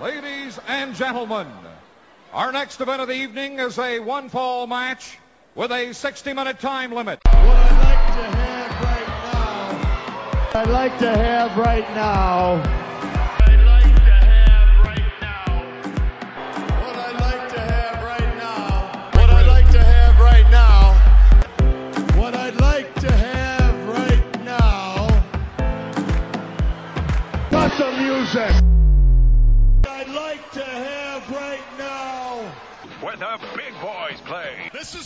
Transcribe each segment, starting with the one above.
Ladies and gentlemen, our next event of the evening is a one fall match with a 60 minute time limit. What I'd like to have right now, I'd like to have right now, I'd like to have right now. what I'd like to have right now, what I'd like to have right now, what I'd like to have right now, got the music.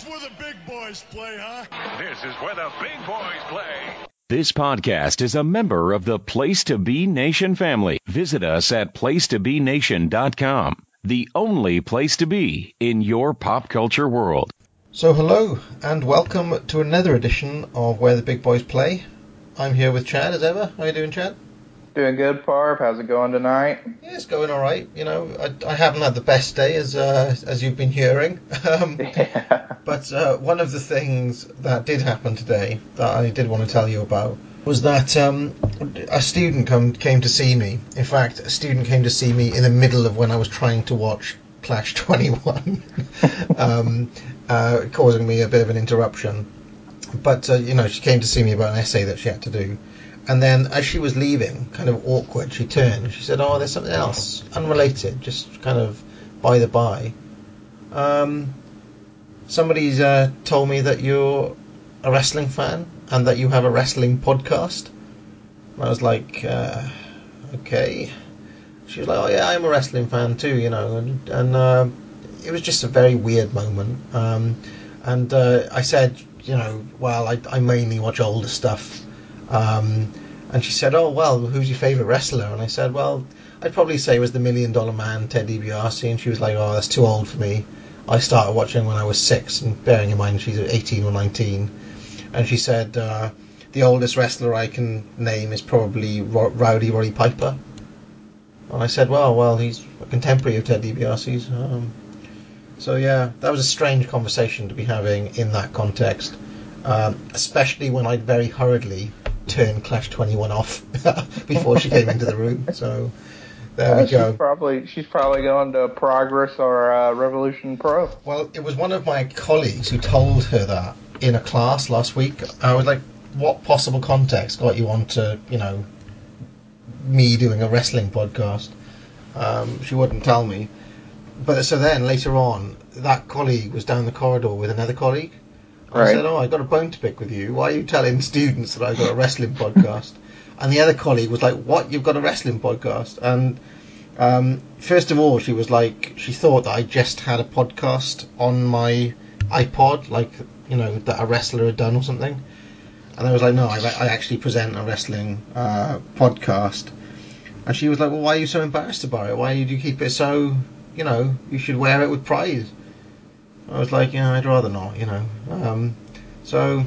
Is where the big boys play, huh? This is where the big boys play. This podcast is a member of the Place to Be Nation family. Visit us at placetobenation.com, the only place to be in your pop culture world. So, hello and welcome to another edition of Where the Big Boys Play. I'm here with Chad as ever. How are you doing, Chad? Doing good, Parv. How's it going tonight? Yeah, it's going all right. You know, I, I haven't had the best day as uh, as you've been hearing. Um, Yeah. but uh, one of the things that did happen today that I did want to tell you about was that um, a student come, came to see me. In fact, a student came to see me in the middle of when I was trying to watch Clash 21, um, uh, causing me a bit of an interruption. But uh, you know, she came to see me about an essay that she had to do. And then, as she was leaving, kind of awkward, she turned and she said, "Oh, there's something else, unrelated, just kind of by the by. Um, somebody's uh, told me that you're a wrestling fan and that you have a wrestling podcast." And I was like, uh, "Okay." She was like, "Oh yeah, I'm a wrestling fan too, you know," and and uh, it was just a very weird moment. Um, and uh, I said, "You know, well, I, I mainly watch older stuff." Um, and she said, "Oh well, who's your favourite wrestler?" And I said, "Well, I'd probably say it was the Million Dollar Man, Ted DiBiase." And she was like, "Oh, that's too old for me. I started watching when I was six, and bearing in mind she's 18 or 19." And she said, uh, "The oldest wrestler I can name is probably Ro- Rowdy Roddy Piper." And I said, "Well, well, he's a contemporary of Ted DiBiase's." Um, so yeah, that was a strange conversation to be having in that context, um, especially when I'd very hurriedly turned Clash 21 off before she came into the room. So there Uh, we go. She's probably she's probably going to Progress or uh, Revolution Pro. Well, it was one of my colleagues who told her that in a class last week. I was like, "What possible context got you onto, you know, me doing a wrestling podcast?" Um, she wouldn't tell me. But so then later on, that colleague was down the corridor with another colleague. I said, "Oh, I got a bone to pick with you. Why are you telling students that I've got a wrestling podcast?" And the other colleague was like, "What? You've got a wrestling podcast?" And um, first of all, she was like, she thought that I just had a podcast on my iPod, like you know that a wrestler had done or something. And I was like, "No, I, I actually present a wrestling uh, podcast." And she was like, "Well, why are you so embarrassed about it? Why do you keep it so? You know, you should wear it with pride." I was like, "Yeah, I'd rather not." You know. Um, so,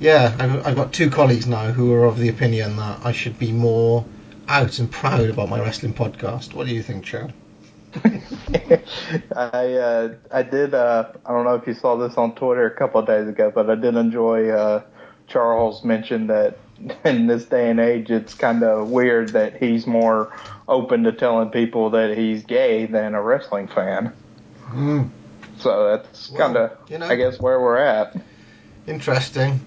yeah, I've, I've got two colleagues now who are of the opinion that I should be more out and proud about my wrestling podcast. What do you think, Chad? I uh, I did uh, I don't know if you saw this on Twitter a couple of days ago, but I did enjoy uh, Charles mentioned that in this day and age it's kind of weird that he's more open to telling people that he's gay than a wrestling fan. So that's Well, kind of you know. I guess where we're at. Interesting.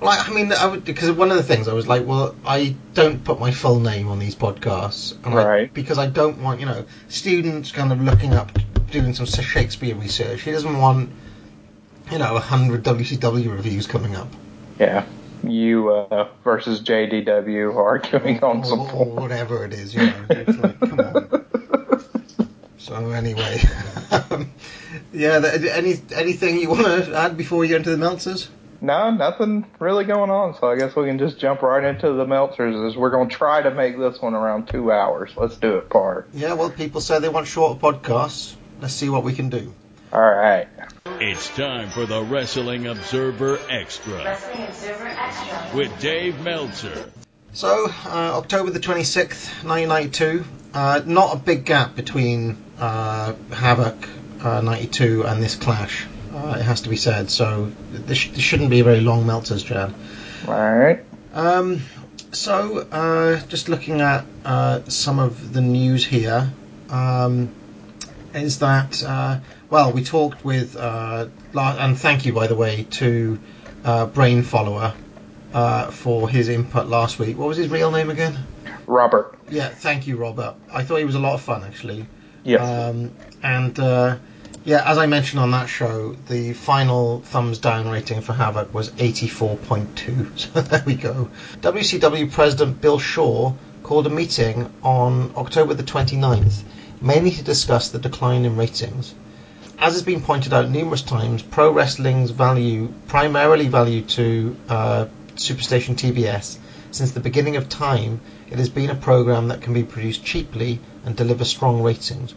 Well, I, I mean, I would because one of the things I was like, well, I don't put my full name on these podcasts, and I- Right. because I don't want you know students kind of looking up, doing some Shakespeare research. He doesn't want you know a hundred WCW reviews coming up. Yeah. You uh, versus JDW arguing on or, some or whatever it is, you know. It's like, come on. So anyway, um, yeah. Any anything you want to add before we get into the Meltzers? No, nothing really going on, so I guess we can just jump right into the Meltzers as we're going to try to make this one around two hours. Let's do it, Par. Yeah. Well, people say they want shorter podcasts. Let's see what we can do. All right. It's time for the Wrestling Observer Extra Wrestling Observer Extra. with Dave Meltzer. So, uh, October the 26th, 1992. Uh, not a big gap between Havoc uh, 92 and this clash, uh, it has to be said. So, this, sh- this shouldn't be a very long Meltzers. All right. Um, so, uh, just looking at uh, some of the news here. um, is that uh, well, we talked with uh, and thank you by the way to uh, Brain Follower uh, for his input last week. What was his real name again? Robert. Yeah, thank you, Robert. I thought he was a lot of fun actually. Yes. Um, and uh, yeah, as I mentioned on that show, the final thumbs down rating for Havoc was 84.2. So there we go. WCW President Bill Shaw called a meeting on October the 29th, mainly to discuss the decline in ratings. As has been pointed out numerous times, pro wrestling's value, primarily value to uh, Superstation TBS, since the beginning of time, it has been a program that can be produced cheaply and deliver strong ratings.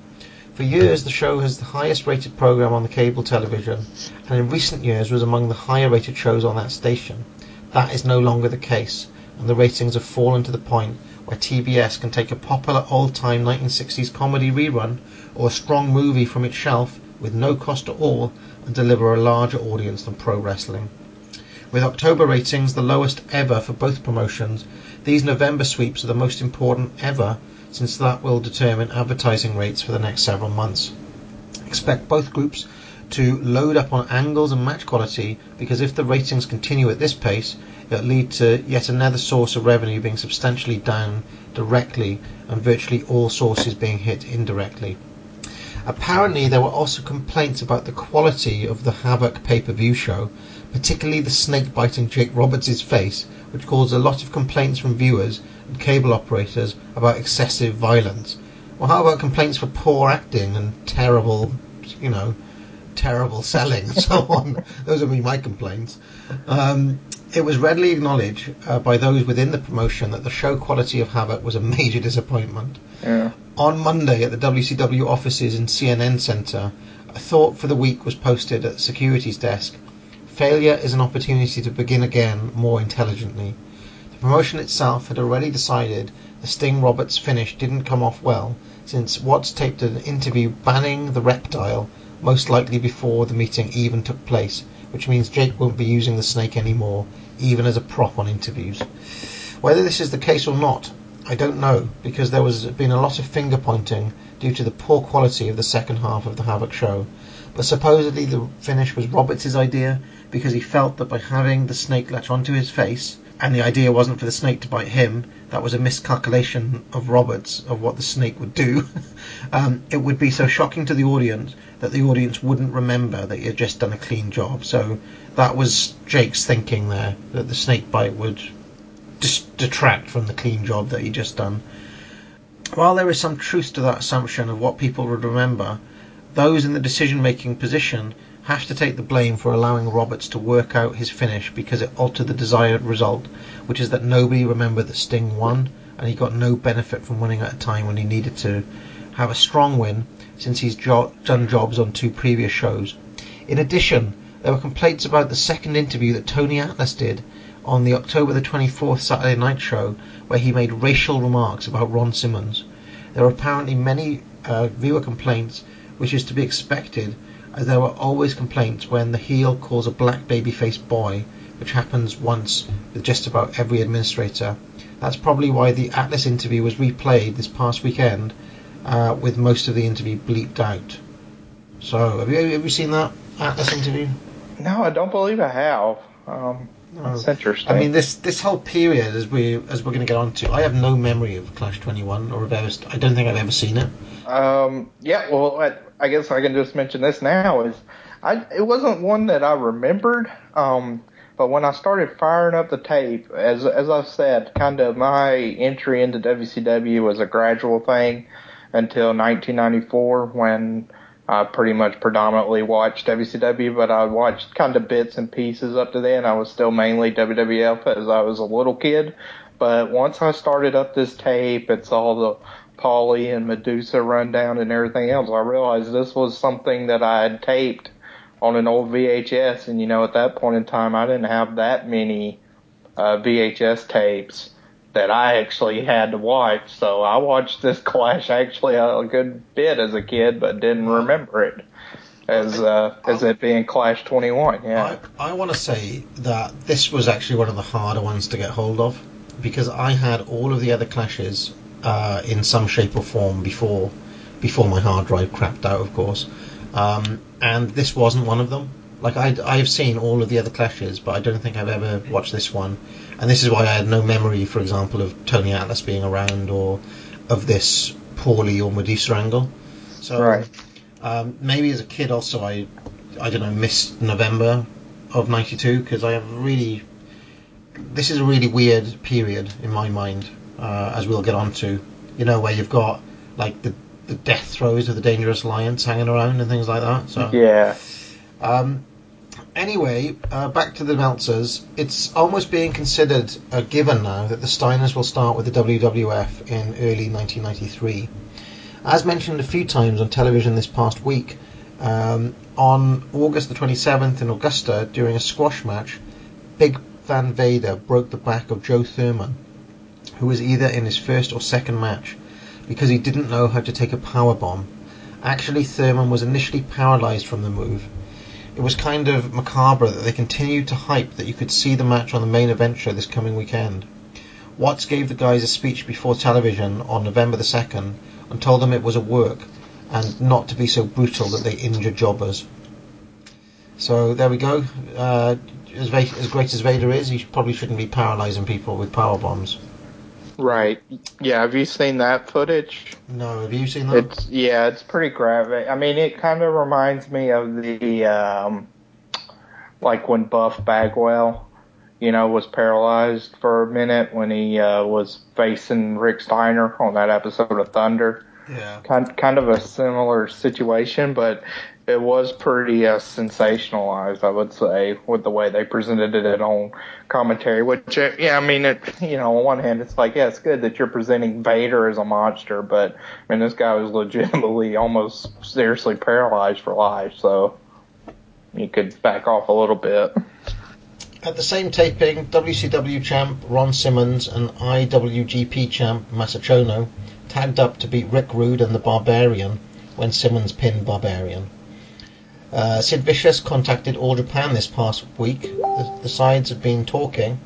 For years, the show has the highest rated program on the cable television, and in recent years was among the higher rated shows on that station. That is no longer the case, and the ratings have fallen to the point where TBS can take a popular old-time 1960s comedy rerun or a strong movie from its shelf with no cost at all and deliver a larger audience than pro wrestling. With October ratings the lowest ever for both promotions, these November sweeps are the most important ever since that will determine advertising rates for the next several months. Expect both groups to load up on angles and match quality because if the ratings continue at this pace, it'll lead to yet another source of revenue being substantially down directly and virtually all sources being hit indirectly. Apparently, there were also complaints about the quality of the Havoc pay-per-view show, particularly the snake biting Jake Roberts' face, which caused a lot of complaints from viewers and cable operators about excessive violence. Well, how about complaints for poor acting and terrible, you know, terrible selling and so on? Those would be my complaints. Um, it was readily acknowledged uh, by those within the promotion that the show quality of Havoc was a major disappointment. Yeah. On Monday at the WCW offices in CNN Center, a thought for the week was posted at the security's desk. Failure is an opportunity to begin again more intelligently. The promotion itself had already decided the Sting Roberts finish didn't come off well, since Watts taped an interview banning the reptile, most likely before the meeting even took place, which means Jake won't be using the snake anymore, even as a prop on interviews. Whether this is the case or not, I don't know, because there was been a lot of finger pointing due to the poor quality of the second half of the Havoc show. But supposedly the finish was Roberts' idea because he felt that by having the snake latch onto his face, and the idea wasn't for the snake to bite him, that was a miscalculation of Roberts of what the snake would do. um, it would be so shocking to the audience that the audience wouldn't remember that had just done a clean job. So that was Jake's thinking there, that the snake bite would dis- detract from the clean job that he just done. While there is some truth to that assumption of what people would remember, those in the decision making position have to take the blame for allowing Roberts to work out his finish because it altered the desired result, which is that nobody remembered that Sting won and he got no benefit from winning at a time when he needed to have a strong win since he's jo- done jobs on two previous shows. In addition, there were complaints about the second interview that Tony Atlas did on the October the 24th Saturday Night Show where he made racial remarks about Ron Simmons. There were apparently many uh, viewer complaints, which is to be expected, as there were always complaints when the heel calls a black baby-faced boy, which happens once with just about every administrator. That's probably why the Atlas interview was replayed this past weekend, uh, with most of the interview bleeped out. So, have you have you seen that Atlas interview? No, I don't believe I have. Um, that's interesting. I mean, this this whole period, as we as we're going to get on to, I have no memory of Clash 21 or of ever. I don't think I've ever seen it. Um, yeah, well, I, I guess I can just mention this now. Is I it wasn't one that I remembered. Um, but when I started firing up the tape, as as I've said, kind of my entry into WCW was a gradual thing until 1994 when I pretty much predominantly watched WCW, but I watched kind of bits and pieces up to then. I was still mainly WWF as I was a little kid. But once I started up this tape, it's all the Paulie and Madusa rundown and everything else. I realized this was something that I had taped on an old VHS, and you know, at that point in time, I didn't have that many uh, VHS tapes that I actually had to watch. So I watched this Clash actually a good bit as a kid, but didn't remember it as uh, as it being Clash 21. Yeah. I, I want to say that this was actually one of the harder ones to get hold of because I had all of the other clashes uh, in some shape or form before before my hard drive crapped out, of course. Um, and this wasn't one of them. Like I, I've seen all of the other clashes, but I don't think I've ever watched this one. And this is why I had no memory, for example, of Tony Atlas being around or of this Paulie or Madusa angle. So Right. um, maybe as a kid also I, I don't know, missed November of '92 because I have really. This is a really weird period in my mind, uh, as we'll get on to. You know, where you've got like the the death throes of the Dangerous Alliance hanging around and things like that. So Yeah. um, anyway, uh, back to the Meltzers. It's almost being considered a given now that the Steiners will start with the WWF in early 1993. As mentioned a few times on television this past week, um, on August the 27th in Augusta, during a squash match, Big Van Vader broke the back of Joe Thurman, who was either in his first or second match, because he didn't know how to take a power bomb. Actually, Thurman was initially paralysed from the move. It was kind of macabre that they continued to hype that you could see the match on the main event show this coming weekend. Watts gave the guys a speech before television on November the 2nd and told them it was a work and not to be so brutal that they injure jobbers. So there we go. Uh, as, as great as Vader is, he probably shouldn't be paralysing people with power bombs. Right. Yeah. Have you seen that footage? No, have you seen that? It's yeah, it's pretty graphic. I mean, it kind of reminds me of the um, like when Buff Bagwell, you know, was paralyzed for a minute when he uh, was facing Rick Steiner on that episode of Thunder. yeah. Kind kind of a similar situation, but it was pretty uh, sensationalized, I would say, with the way they presented it on commentary. Which, uh, yeah, I mean, it, you know, on one hand, it's like, yeah, it's good that you're presenting Vader as a monster, but I mean, this guy was legitimately almost seriously paralyzed for life, so you could back off a little bit. At the same taping, WCW champ Ron Simmons and IWGP champ Masa Chono tagged up to beat Rick Rude and the Barbarian when Simmons pinned Barbarian. Uh, Sid Vicious contacted All Japan this past week. The, the sides had been talking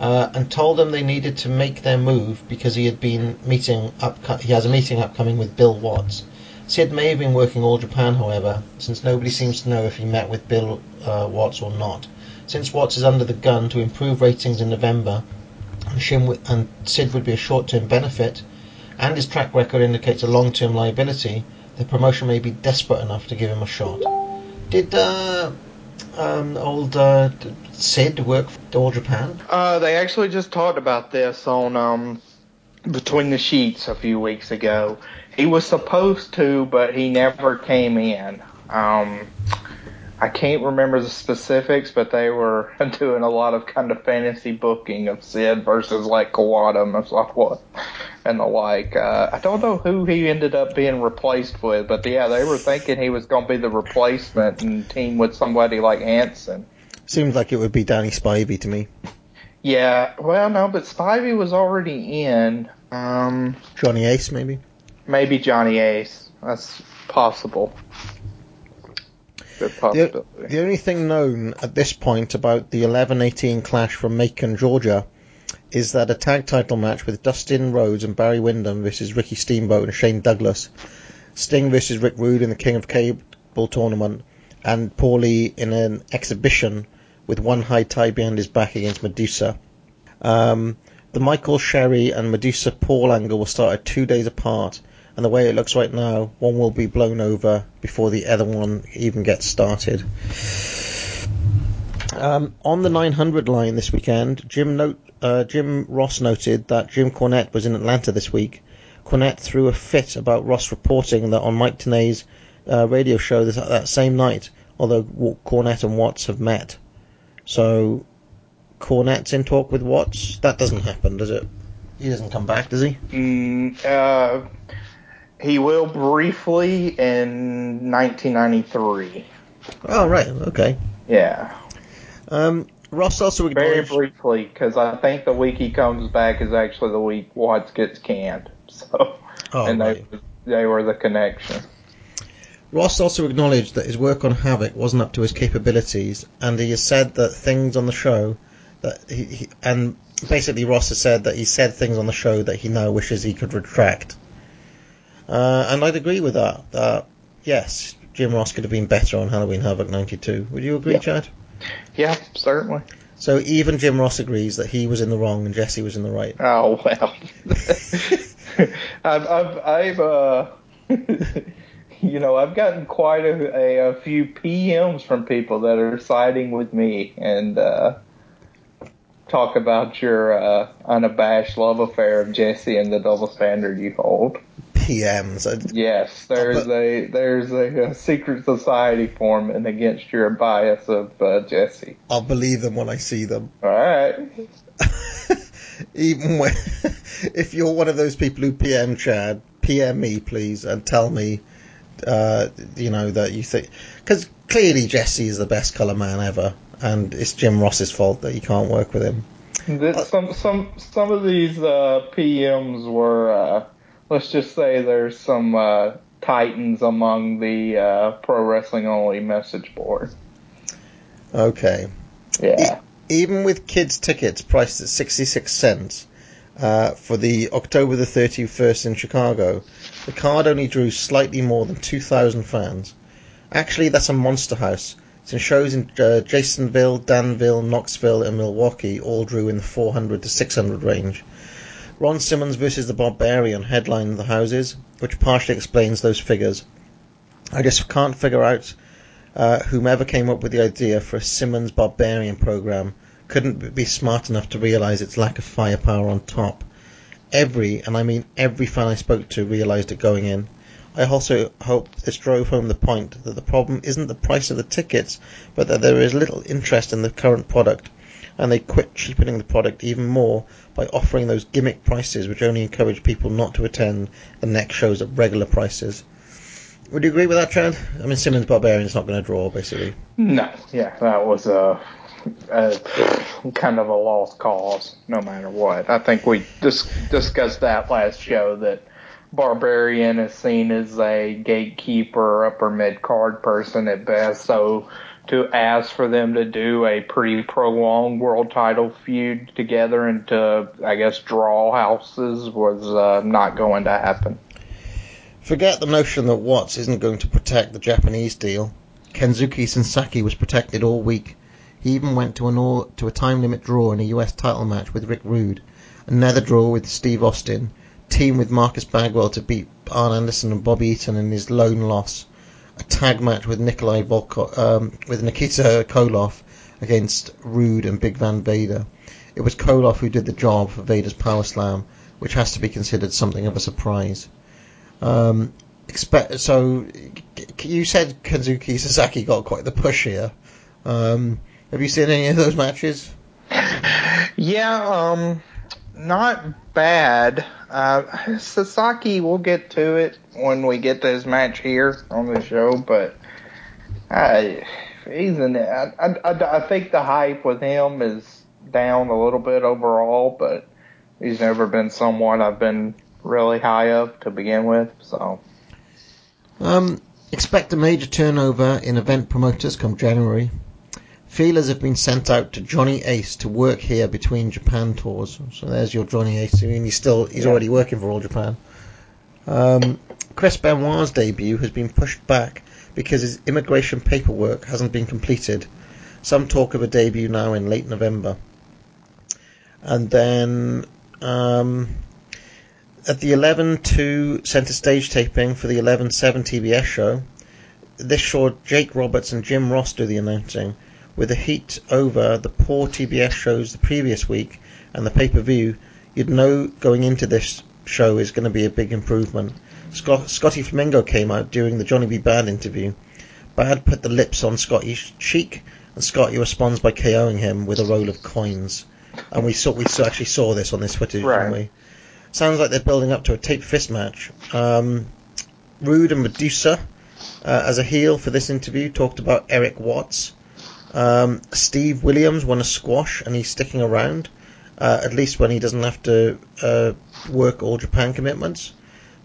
uh, and told them they needed to make their move because he had been meeting up. He has a meeting upcoming with Bill Watts. Sid may have been working All Japan, however, since nobody seems to know if he met with Bill uh, Watts or not. Since Watts is under the gun to improve ratings in November, and, w- and Sid would be a short-term benefit, and his track record indicates a long-term liability, the promotion may be desperate enough to give him a shot. Did uh, um, old uh, Sid work for All Japan? Uh, they actually just talked about this on um, Between the Sheets a few weeks ago. He was supposed to, but he never came in. Um, I can't remember the specifics, but they were doing a lot of kind of fantasy booking of Sid versus like Kawada and what and the like. Uh, I don't know who he ended up being replaced with, but yeah, they were thinking he was going to be the replacement and team with somebody like Hanson. Seems like it would be Danny Spivey to me. Yeah, well, no, but Spivey was already in. Um, Johnny Ace, maybe. maybe Johnny Ace. That's possible. The, the only thing known at this point about the 11-18 clash from Macon, Georgia, is that a tag title match with Dustin Rhodes and Barry Windham versus Ricky Steamboat and Shane Douglas, Sting versus Rick Rude in the King of Cable tournament, and Paulie in an exhibition with one high tie behind his back against Madusa. Um, the Michael Sherry and Madusa Paul angle will start two days apart, and the way it looks right now, one will be blown over before the other one even gets started. Um, on the 900 line this weekend, Jim, note, uh, Jim Ross noted that Jim Cornette was in Atlanta this week. Cornette threw a fit about Ross reporting that on Mike Tenay's uh, radio show this, that same night, although Cornette and Watts have met. So, Cornette's in talk with Watts? That doesn't happen, does it? He doesn't come back, does he? Mm, uh, he will briefly in 1993. Oh, right, okay. Yeah, Um, Ross also very acknowledged. briefly, because I think the week he comes back is actually the week Watts gets canned. So, Oh, and right. they they were the connection. Ross also acknowledged that his work on Havoc wasn't up to his capabilities, and he has said that things on the show that he, he and basically Ross has said that he said things on the show that he now wishes he could retract. Uh, and I'd agree with that. That yes, Jim Ross could have been better on Halloween Havoc 92. Would you agree, Yeah. Chad? Yeah, certainly. So even Jim Ross agrees that he was in the wrong and Jesse was in the right. Oh well. I've I've I've uh you know I've gotten quite a, a, a few PMs from people that are siding with me and uh talk about your uh unabashed love affair of Jesse and the double standard you hold. PMs. I- Yes, there's but- a there's a, a secret society forming against your bias of uh, Jesse. I'll believe them when I see them. All right. even when, if you're one of those people who PM Chad, PM me please and tell me, uh, you know that you think because clearly Jesse is the best color man ever, and it's Jim Ross's fault that you can't work with him. Th- Some some some of these uh, PMs were uh, let's just say there's some uh, titans among the uh, pro wrestling only message board. Okay, Yeah. even with kids tickets priced at 66 cents uh, for the October the 31st in Chicago, the card only drew slightly more than 2,000 fans. Actually, that's a monster house, since shows in uh, Jacksonville, Danville, Knoxville, and Milwaukee all drew in the 400 to 600 range. Ron Simmons versus the Barbarian headlined the houses, which partially explains those figures. I just can't figure out uh, whomever came up with the idea for a Simmons Barbarian program couldn't be smart enough to realize its lack of firepower on top. Every, and I mean every fan I spoke to realized it going in. I also hope this drove home the point that the problem isn't the price of the tickets, but that there is little interest in the current product, and they quit cheapening the product even more by offering those gimmick prices which only encourage people not to attend the next shows at regular prices. Would you agree with that, trend? I mean, Simmons Barbarian's not going to draw, basically. No. Yeah, that was a, a kind of a lost cause, no matter what. I think we dis- discussed that last show that Barbarian is seen as a gatekeeper, upper mid card person at best. So to ask for them to do a pretty prolonged world title feud together and to, I guess, draw houses was uh, not going to happen. Forget the notion that Watts isn't going to protect the Japanese deal. Kensuke Sasaki was protected all week. He even went to an all, to a time limit draw in a US title match with Rick Rude, another draw with Steve Austin, team with Marcus Bagwell to beat Arn Anderson and Bobby Eaton in his lone loss, a tag match with Nikolai Volkov, um, with Nikita Koloff against Rude and Big Van Vader. It was Koloff who did the job for Vader's Power Slam, which has to be considered something of a surprise. Um, expect so. You said Kensuke Sasaki got quite the push here. Um, have you seen any of those matches? Yeah, um, not bad. Uh, Sasaki, we'll get to it when we get to his match here on the show, but I, he's in. I, I, I think the hype with him is down a little bit overall, but he's never been someone I've been really high up to begin with. So Um, expect a major turnover in event promoters come January. Feelers have been sent out to Johnny Ace to work here between Japan tours. So there's your Johnny Ace. I mean, he's still he's Yeah. already working for All Japan. Um, Chris Benoit's debut has been pushed back because his immigration paperwork hasn't been completed. Some talk of a debut now in late November. And then um, at the 11-2 centre stage taping for the 11-7 TBS show, this saw Jake Roberts and Jim Ross do the announcing, with the heat over the poor TBS shows the previous week and the pay-per-view. You'd know going into this show is going to be a big improvement. Scott, Scotty Flamingo came out during the Johnny B. Bad interview. Bad put the lips on Scotty's cheek, and Scotty responds by KOing him with a roll of coins. And we saw we actually saw this on this footage, Right. didn't we? Sounds like they're building up to a tape fist match. Um, Rude and Madusa, uh, as a heel for this interview, talked about Erik Watts. Um, Steve Williams won a squash and he's sticking around, uh, at least when he doesn't have to uh, work all Japan commitments.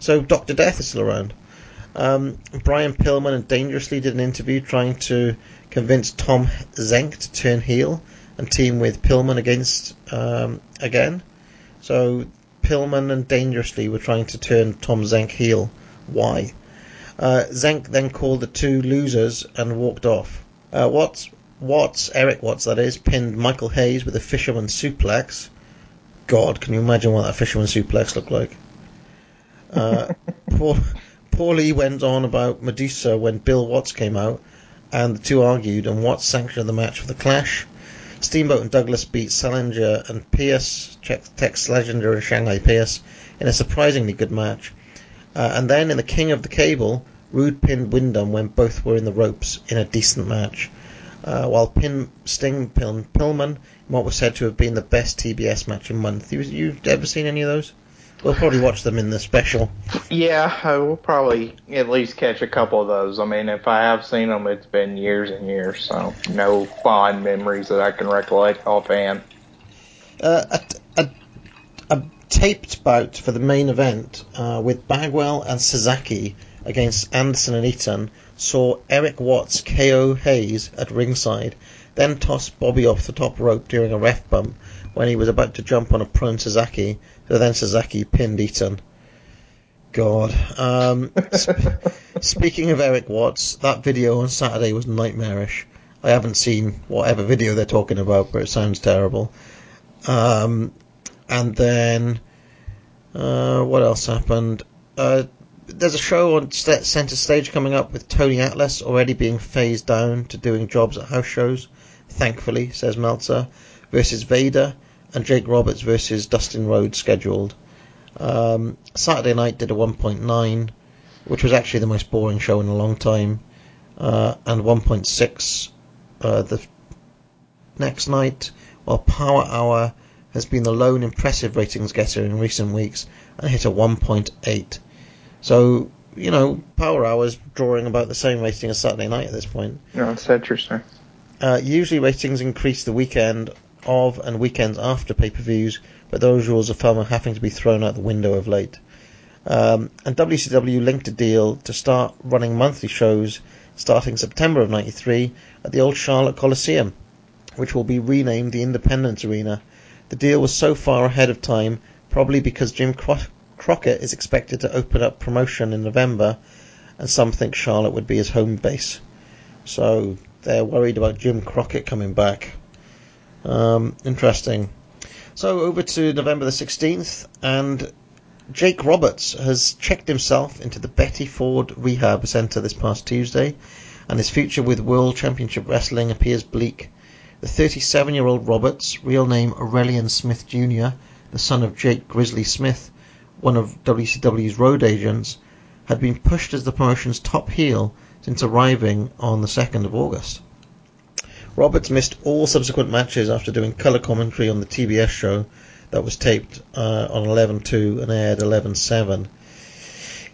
So Dr. Death is still around. Um, Brian Pillman and Dangerously did an interview trying to convince Tom Zenk to turn heel and team with Pillman against um, again. So Pillman and Dangerously were trying to turn Tom Zenk heel Why? Uh, Zenk then called the two losers and walked off. Uh, Watts, Watts, Erik Watts, that is, pinned Michael Hayes with a fisherman suplex. God, can you imagine what that fisherman suplex looked like? Uh, Paul, Paulie went on about Madusa when Bill Watts came out, and the two argued, and Watts sanctioned the match for the clash. Steamboat and Douglas beat Slazenger and Pierce, Tex Slazenger and Shanghai Pierce, in a surprisingly good match. Uh, and then in the King of the Cable, Rude pinned Windham when both were in the ropes in a decent match. Uh, while Pin Sting pinned Pillman in what was said to have been the best TBS match in month. You, you ever seen any of those? We'll probably watch them in the special. Yeah, I will probably at least catch a couple of those. I mean, if I have seen them, it's been years and years, so no fond memories that I can recollect offhand. Uh, a, a, a taped bout for the main event uh, with Bagwell and Sasaki against Anderson and Eaton saw Erik Watts KO Hayes at ringside, then toss Bobby off the top rope during a ref bump when he was about to jump on a prone Sasaki, so then Sasaki pinned Eaton. God. Um, sp- speaking of Erik Watts, that video on Saturday was nightmarish. I haven't seen whatever video they're talking about, but it sounds terrible. Um, and then, uh, what else happened? Uh, there's a show on Center Stage coming up with Tony Atlas already being phased down to doing jobs at house shows. Thankfully, says Meltzer, versus Vader, and Jake Roberts versus Dustin Rhodes scheduled. Um, Saturday night did a 1.9, which was actually the most boring show in a long time, uh, and 1.6 uh, the next night, while Power Hour has been the lone impressive ratings getter in recent weeks and hit a 1.8. So, you know, Power Hour is drawing about the same rating as Saturday night at this point. No, that's interesting. Uh, usually ratings increase the weekend of and weekends after pay-per-views, but those rules of thumb are having to be thrown out the window of late. Um, and WCW linked a deal to start running monthly shows starting September of '93 at the old Charlotte Coliseum, which will be renamed the Independence Arena. The deal was so far ahead of time, probably because Jim Cro- Crockett is expected to open up promotion in November, and some think Charlotte would be his home base. So they're worried about Jim Crockett coming back. Um, interesting. So over to November the 16th, and Jake Roberts has checked himself into the Betty Ford Rehab Center this past Tuesday, and his future with World Championship Wrestling appears bleak. The 37 year old Roberts, real name Aurelian Smith Jr., the son of Jake Grizzly Smith, one of WCW's road agents, had been pushed as the promotion's top heel since arriving on the 2nd of August. Roberts missed all subsequent matches after doing colour commentary on the TBS show that was taped uh, on 11.2 and aired 11.7.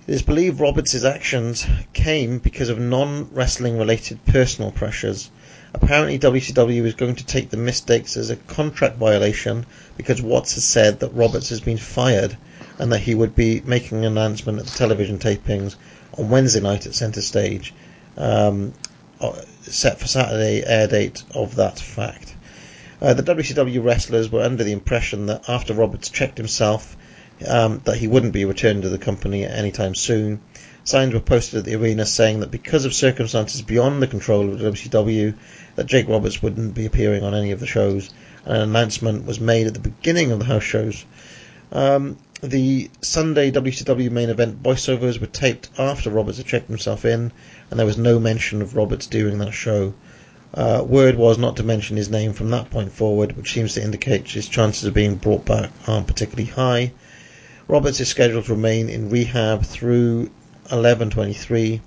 It is believed Roberts' actions came because of non-wrestling related personal pressures. Apparently WCW is going to take the mistakes as a contract violation because Watts has said that Roberts has been fired and that he would be making an announcement at the television tapings on Wednesday night at Centre Stage, um, set for Saturday air date of that fact. Uh, the WCW wrestlers were under the impression that after Roberts checked himself, um, that he wouldn't be returning to the company anytime soon. Signs were posted at the arena saying that because of circumstances beyond the control of WCW, that Jake Roberts wouldn't be appearing on any of the shows. And an announcement was made at the beginning of the house shows. Um, the Sunday WCW main event voiceovers were taped after Roberts had checked himself in, and there was no mention of Roberts during that show. Uh, word was not to mention his name from that point forward, which seems to indicate his chances of being brought back aren't particularly high. Roberts is scheduled to remain in rehab through 11:23,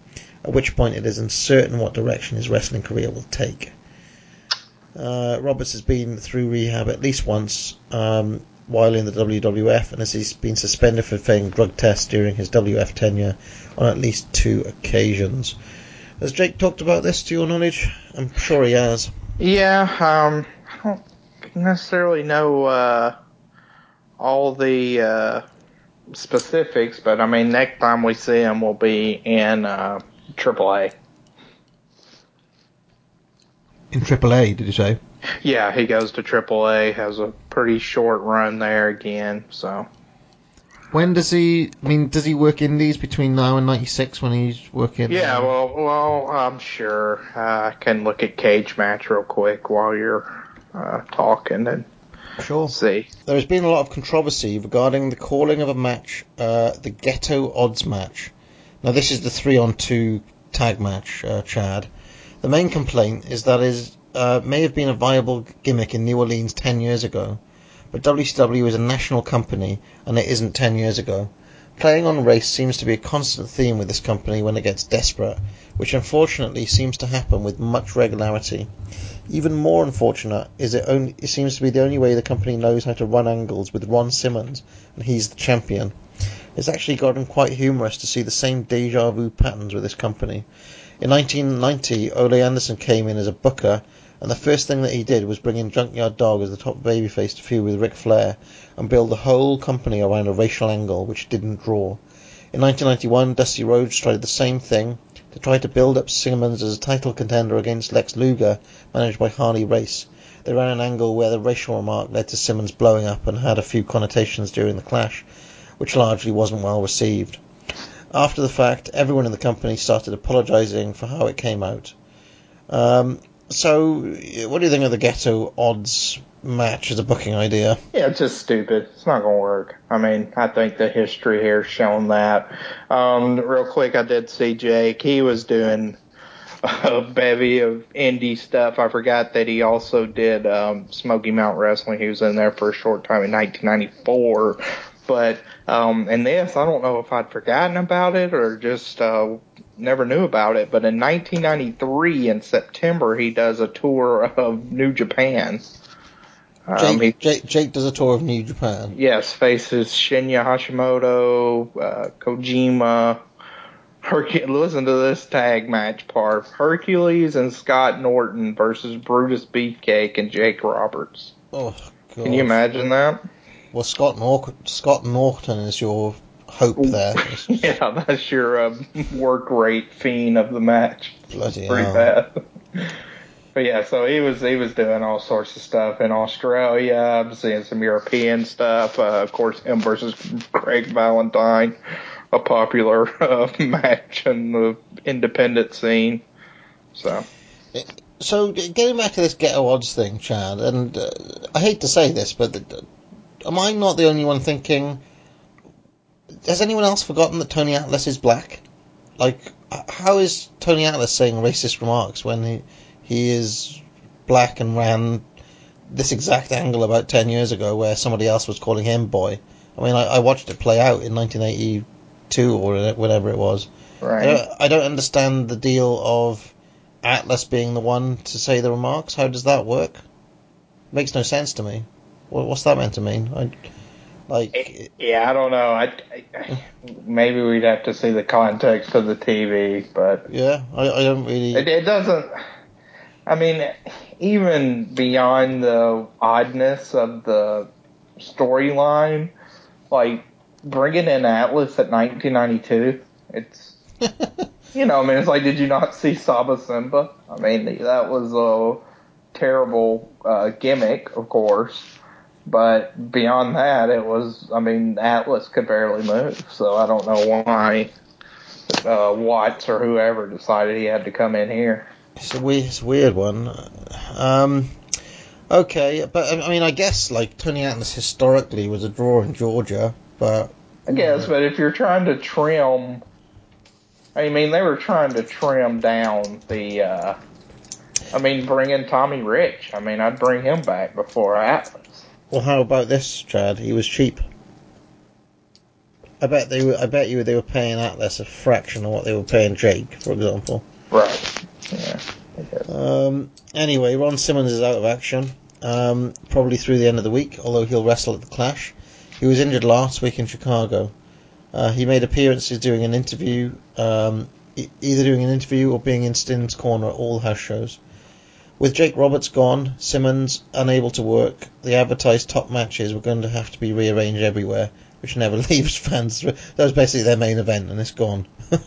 at which point it is uncertain what direction his wrestling career will take. Uh, Roberts has been through rehab at least once um, while in the WWF, and as he's been suspended for failing drug tests during his WF tenure on at least two occasions. Has Jake talked about this to your knowledge? I'm sure he has. Yeah, um, I don't necessarily know uh, all the uh, specifics, but I mean, next time we see him will be in uh, AAA. In AAA, did you say? Yeah, he goes to AAA, has a pretty short run there again, so. When does he? I mean, does he work indies between now and '96 when he's working? Yeah, um, well, well, I'm sure uh, I can look at Cage Match real quick while you're uh, talking and sure. see. There has been a lot of controversy regarding the calling of a match, uh, the Ghetto Odds match. Now, this is the three-on-two tag match, uh, Chad. The main complaint is that it uh, may have been a viable gimmick in New Orleans 10 years ago, but WCW is a national company and it isn't 10 years ago. Playing on race seems to be a constant theme with this company when it gets desperate, which unfortunately seems to happen with much regularity. Even more unfortunate is it only it seems to be the only way the company knows how to run angles with Ron Simmons, and he's the champion. It's actually gotten quite humorous to see the same deja vu patterns with this company. In 1990, Ole Anderson came in as a booker, and the first thing that he did was bring in Junkyard Dog as the top babyface to feud with Ric Flair and build the whole company around a racial angle which didn't draw. In 1991, Dusty Rhodes tried the same thing to try to build up Simmons as a title contender against Lex Luger, managed by Harley Race. They ran an angle where the racial remark led to Simmons blowing up and had a few connotations during the clash, which largely wasn't well received. After the fact, everyone in the company started apologising for how it came out. Um, so, what do you think of the Ghetto Odds match as a booking idea? Yeah, it's just stupid. It's not going to work. I mean, I think the history here shown that. Um, real quick, I did see Jake. He was doing a bevy of indie stuff. I forgot that he also did um, Smoky Mountain Wrestling. He was in there for a short time in 1994. But um, in this, I don't know if I'd forgotten about it or just uh, never knew about it. But in 1993, in September, he does a tour of New Japan. Um, Jake, he, Jake, Jake does a tour of New Japan. yes, faces Shinya Hashimoto, uh, Kojima. Hercu- listen to this tag match part: Hercules and Scott Norton versus Brutus Beefcake and Jake Roberts. Oh, God. Can you imagine that? Well, Scott, Scott Norton is your hope there. yeah, that's your uh, work rate fiend of the match. Bloody Pretty hell. bad. But yeah, so he was he was doing all sorts of stuff in Australia. I'm seeing some European stuff. Uh, of course, him versus Greg Valentine, a popular uh, match in the independent scene. So So, getting back to this ghetto odds thing, Chad, and uh, I hate to say this, but th- am I not the only one thinking? Has anyone else forgotten that Tony Atlas is black? Like, how is Tony Atlas saying racist remarks when he he is black and ran this exact angle about ten years ago, where somebody else was calling him boy? I mean, I, I watched it play out in 1982 or whatever it was. I right. don't, I don't understand the deal of Atlas being the one to say the remarks. How does that work? Makes no sense to me. What, what's that meant to mean? I, like, Yeah, I don't know. I, I maybe we'd have to see the context of the TV, but yeah, I, I don't really. It, it doesn't. I mean, even beyond the oddness of the storyline, like bringing in Atlas at 1992, it's you know, I mean, it's like, did you not see Saba Simba? I mean, that was a terrible uh, gimmick, of course. But beyond that, it was, I mean, Atlas could barely move, so I don't know why uh, Watts or whoever decided he had to come in here. It's a weird, it's a weird one. Um, okay, but I mean, I guess like Tony Atlas historically was a draw in Georgia, but I guess, but if you're trying to trim, I mean, they were trying to trim down the, uh, I mean, bring in Tommy Rich. I mean, I'd bring him back before Atlas. Well, how about this, Chad? He was cheap. I bet they were. I bet you they were paying Atlas a fraction of what they were paying Jake, for example. Right. Yeah. Um, anyway, Ron Simmons is out of action, um, probably through the end of the week, although he'll wrestle at the Clash. He was injured last week in Chicago. Uh, he made appearances doing an interview, um, e- either doing an interview or being in Stin's corner at all house shows. With Jake Roberts gone, Simmons unable to work, the advertised top matches were going to have to be rearranged everywhere, which never leaves fans. That was basically their main event, and it's gone.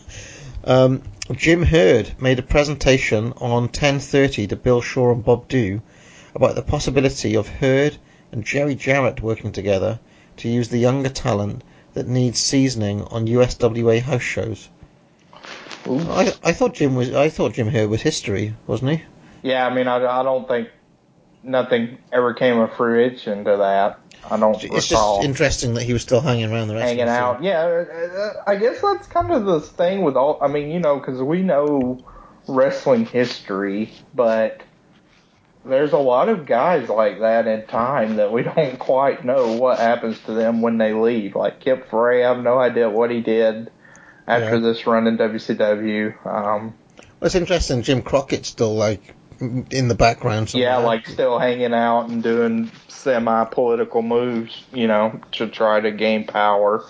um, Jim Herd made a presentation on 10:30 to Bill Shaw and Bob Dhue about the possibility of Herd and Jerry Jarrett working together to use the younger talent that needs seasoning on USWA house shows. I, I thought Jim was I thought Jim Herd was history, wasn't he? Yeah, I mean, I, I don't think nothing ever came of fruition to that. I don't It's recall just interesting that he was still hanging around the wrestling hanging scene. out. Yeah, uh, uh, I guess that's kind of the thing with all. I mean, you know, because we know wrestling history, but there's a lot of guys like that in time that we don't quite know what happens to them when they leave. Like Kip Frey, I have no idea what he did after Yeah. this run in WCW. Um, Well, it's interesting. Jim Crockett's still like in the background. Yeah, like still hanging out and doing semi-political moves, you know, to try to gain power.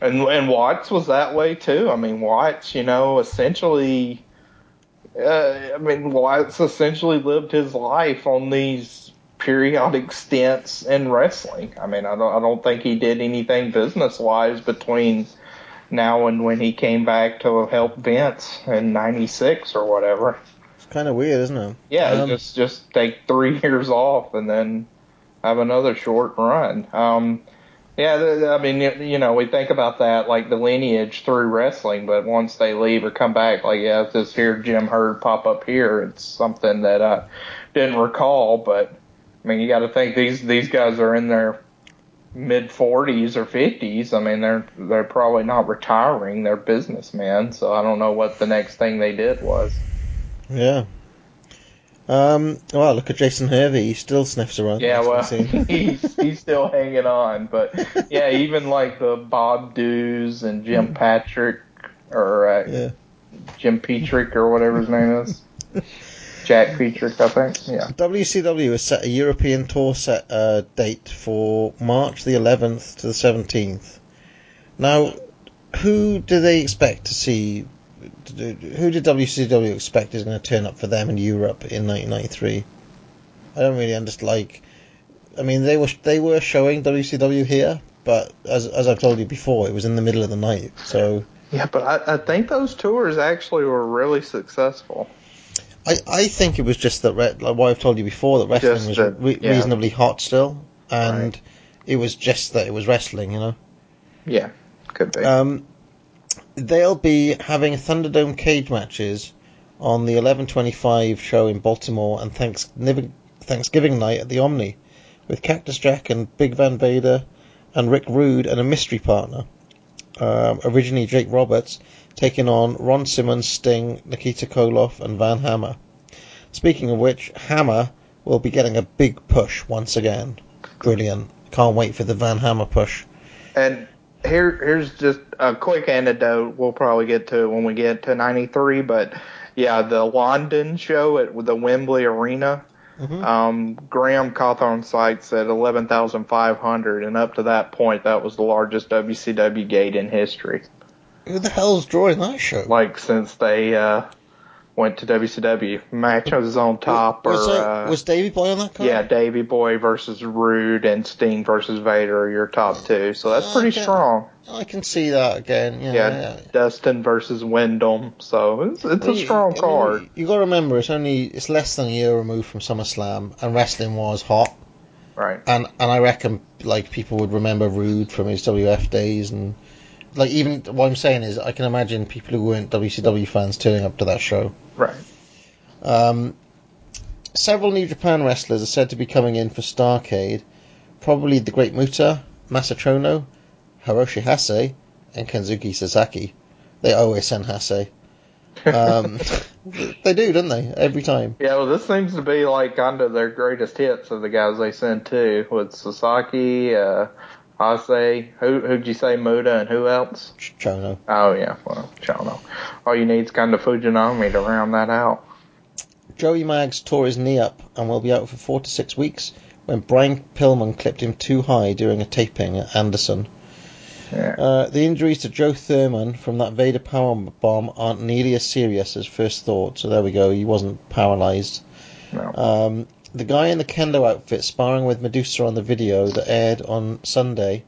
And and Watts was that way too. I mean, Watts, you know, essentially, uh, I mean, Watts essentially lived his life on these periodic stints in wrestling. I mean, I don't I don't think he did anything business-wise between now and when he came back to help Vince in '96 or whatever. It's kind of weird, isn't it? Yeah, Um, just just take three years off and then have another short run. Um, yeah, th- I mean, you, you know, we think about that like the lineage through wrestling, but once they leave or come back, like yeah, this here Jim Herd pop up here, it's something that I didn't recall. But I mean, you got to think these these guys are in their mid 40s or 50s. I mean, they're they're probably not retiring; they're businessmen. So I don't know what the next thing they did was. Yeah. Um. Well, look at Jason Hervey. He still sniffs around. Yeah, well, he's he's still hanging on, but yeah, even like the Bob Dhues and Jim Patrick or uh, yeah. Jim Petrick or whatever his name is, Jack Petrick, I think. Yeah, WCW has set a European tour set uh, date for March the 11th to the 17th. Now, who do they expect to see? Who did WCW expect is going to turn up for them in Europe in 1993? I don't really understand. Like, I mean, they were they were showing WCW here, but as as I've told you before, it was in the middle of the night. So yeah, but I, I think those tours actually were really successful. I, I think it was just that, re- like what I've told you before, that wrestling Just was that- re- yeah. reasonably hot still, and Right. it was just that it was wrestling, you know. Yeah, could be. Um, they'll be having Thunderdome cage matches on the 11:25 show in Baltimore and Thanksgiving Thanksgiving night at the Omni, with Cactus Jack and Big Van Vader and Rick Rude and a mystery partner. Um, originally Jake Roberts taking on Ron Simmons, Sting, Nikita Koloff, and Van Hammer. Speaking of which, Hammer will be getting a big push once again. Brilliant. Can't wait for the Van Hammer push. And here, here's just a quick anecdote. We'll probably get to it when we get to '93, but yeah, the London show at the Wembley Arena. Mhm. Um, Graham Cawthorn cites at 11,500, and up to that point, that was the largest WCW gate in history. Who the hell's drawing that show? Like since they uh, went to WCW, Match was on top, or was, there- uh, was Davey Boy on that card? yeah, Davey Boy versus Rude and Sting versus Vader are your top two. So that's pretty Okay. strong. I can see that again. Yeah, Yeah, yeah. Dustin versus Windham. So it's, it's Well, a you- strong I mean, card. You got to remember, it's only it's less than a year removed from SummerSlam, and wrestling was hot. Right. And and I reckon like people would remember Rude from his WF days, and like even what I'm saying is I can imagine people who weren't WCW fans turning up to that show. Right. Um, several New Japan wrestlers are said to be coming in for Starcade. Probably the Great Muta, Masa Chono, Hiroshi Hase, and Kensuke Sasaki. They always send Hase. Um, they do, don't they? Every time. Yeah, well, this seems to be like kind of their greatest hits of the guys they send too, with Sasaki, uh, Hase, who who'd you say Muta and who else? Chono. Oh yeah, well, Chono. All you need is kind of Fujinami to round that out. Joey Maggs tore his knee up and will be out for four to six weeks when Brian Pillman clipped him too high during a taping at Anderson. Yeah. Uh, the injuries to Joe Thurman from that Vader power bomb aren't nearly as serious as first thought, so there we go. He wasn't paralyzed. No. Um, the guy in the kendo outfit sparring with Madusa on the video that aired on Sunday.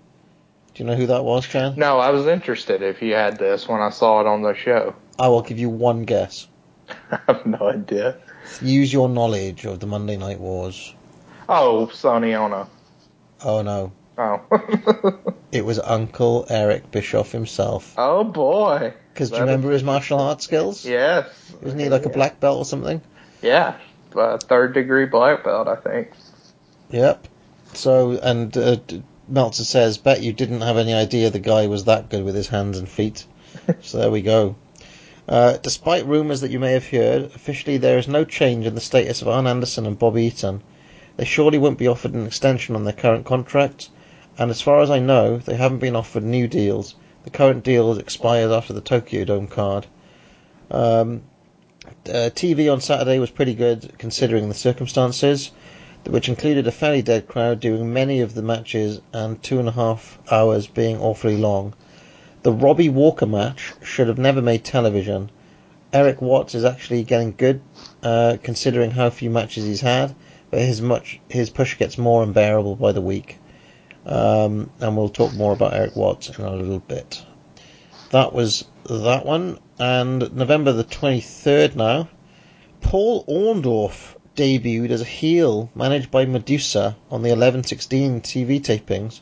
Do you know who that was, Chad? No, I was interested if you had this when I saw it on the show. I will give you one guess. I have no idea. Use your knowledge of the Monday Night Wars. Oh, Sonny Onoo. Oh no, Oh. It was Uncle Eric Bischoff himself. oh boy. Because do you remember his martial arts skills? Yes. Wasn't he like a black belt or something? Yeah. Uh, third degree black belt, I think. Yep. So, and uh, Meltzer says, bet you didn't have any idea the guy was that good with his hands and feet. so there we go. Uh, despite rumours that you may have heard, officially there is no change in the status of Arn Anderson and Bobby Eaton. They surely won't be offered an extension on their current contracts, and as far as I know, they haven't been offered new deals. The current deal expires after the Tokyo Dome card. Um, uh, TV on Saturday was pretty good considering the circumstances, which included a fairly dead crowd doing many of the matches and two and a half hours being awfully long. The Robbie Walker match should have never made television. Erik Watts is actually getting good, uh, considering how few matches he's had, but his much his push gets more unbearable by the week. Um, and we'll talk more about Erik Watts in a little bit. That was that one, and November the 23rd now, Paul Orndorff debuted as a heel managed by Madusa on the 11-16 TV tapings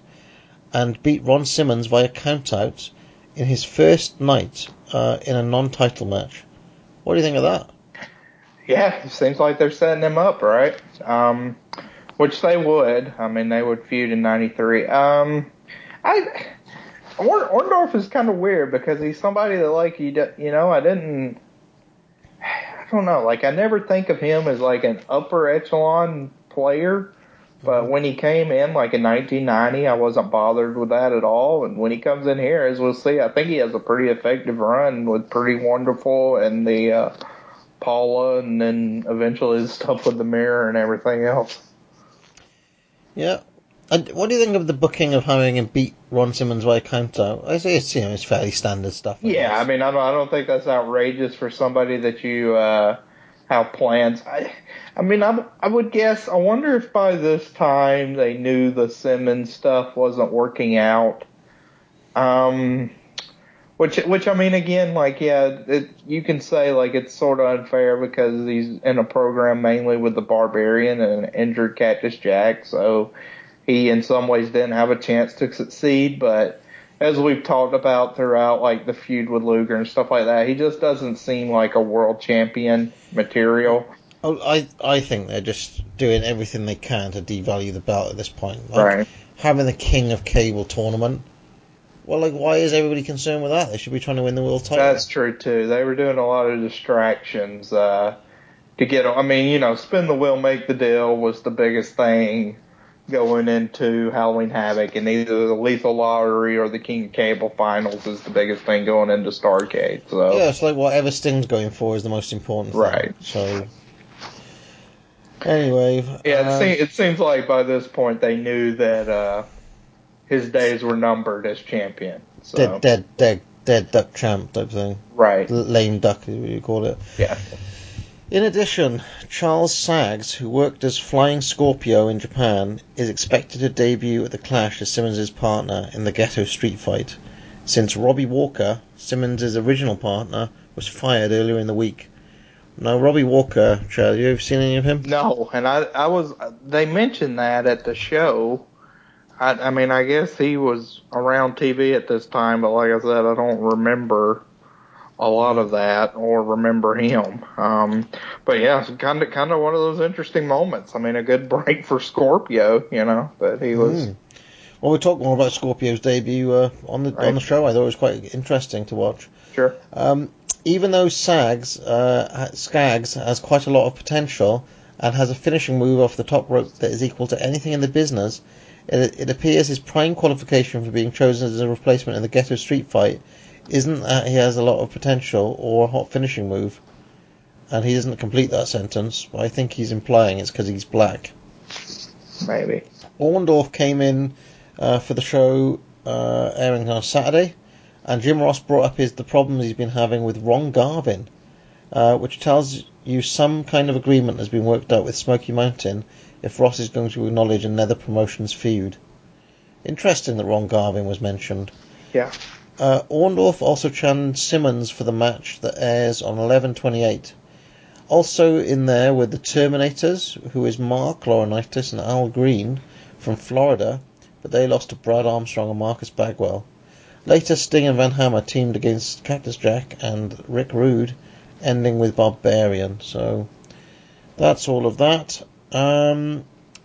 and beat Ron Simmons via countout in his first night uh, in a non-title match. What do you think of that? Yeah, it seems like they're setting him up, right? Um, which they would. I mean, they would feud in '93. Um, I Orn, Orndorff is kind of weird because he's somebody that like you, d- you know, I didn't. I don't know. Like I never think of him as like an upper echelon player. But when he came in, like in 1990, I wasn't bothered with that at all. And when he comes in here, as we'll see, I think he has a pretty effective run with Pretty Wonderful and the uh, Paula, and then eventually his stuff with the mirror and everything else. Yeah. And what do you think of the booking of having him beat Ron Simmons via countout? I say it's you know it's fairly standard stuff. I Yeah, I mean, I don't, I don't think that's outrageous for somebody that you uh, have plans. I, I mean, I, I would guess. I wonder if by this time they knew the Simmons stuff wasn't working out. Um, which, which I mean, again, like, yeah, it, you can say like it's sort of unfair because he's in a program mainly with the Barbarian and an injured Cactus Jack, so he in some ways didn't have a chance to succeed, but as we've talked about throughout like the feud with Luger and stuff like that, he just doesn't seem like a world champion material. Oh, I I think they're just doing everything they can to devalue the belt at this point. Like, Right. Having the King of Cable tournament. Well, like, why is everybody concerned with that? They should be trying to win the world title. That's true too. They were doing a lot of distractions uh, to get. I mean, you know, spin the wheel, make the deal was the biggest thing going into Halloween Havoc, and either the Lethal Lottery or the King of Cable finals is the biggest thing going into Starcade. So Yeah, it's like whatever Sting's going for is the most important thing. Right. So, anyway. yeah, it, uh, seems, it seems like by this point they knew that uh, his days were numbered as champion. So dead, dead, dead, dead duck champ type thing. right, Lame duck, is what you call it. yeah. In addition, Charles Skaggs, who worked as Flying Scorpio in Japan, is expected to debut at the Clash as Simmons' partner in the Ghetto Street Fight, since Robbie Walker, Simmons' original partner, was fired earlier in the week. Now, Robbie Walker, Chad, you ever seen any of him? No, and I I was they mentioned that at the show. I I mean I guess he was around TV at this time, but like I said, I don't remember a lot of that or remember him. Um, but yeah, it's kind of kind of one of those interesting moments. I mean, a good break for Scorpio, you know, but he was. Mm. Well, we'll talk more about Scorpio's debut uh, on the Right. on the show. I thought it was quite interesting to watch. Sure. Um, even though Sags, uh, Skaggs has quite a lot of potential and has a finishing move off the top rope that is equal to anything in the business, it, it appears his prime qualification for being chosen as a replacement in the Ghetto Street Fight isn't that he has a lot of potential or a hot finishing move. And he doesn't complete that sentence, but I think he's implying it's because he's black. Maybe. Orndorff came in uh, for the show uh, airing on Saturday, and Jim Ross brought up his the problems he's been having with Ron Garvin, uh, which tells you some kind of agreement has been worked out with Smoky Mountain if Ross is going to acknowledge another promotion's feud. Interesting that Ron Garvin was mentioned. Yeah. Uh, Orndorff also channeled Simmons for the match that airs on 11:28. Also in there were the Terminators, who is Mark Laurinaitis and Al Greene from Florida, but they lost to Brad Armstrong and Marcus Bagwell. Later, Sting and Van Hammer teamed against Cactus Jack and Rick Rude, ending with Barbarian. So that's all of that. Um,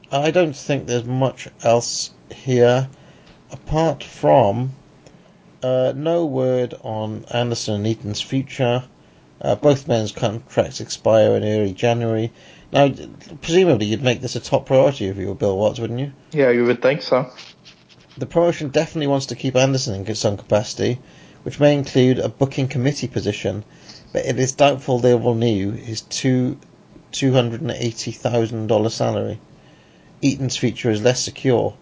I don't think there's much else here apart from uh, no word on Anderson and Eaton's future. Uh, both men's contracts expire in early January. Now, presumably, you'd make this a top priority if you were Bill Watts, wouldn't you? Yeah, you would think so. The promotion definitely wants to keep Anderson in some capacity, which may include a booking committee position, but it is doubtful they will renew his two two hundred and eighty thousand dollar salary. Eaton's future is less secure.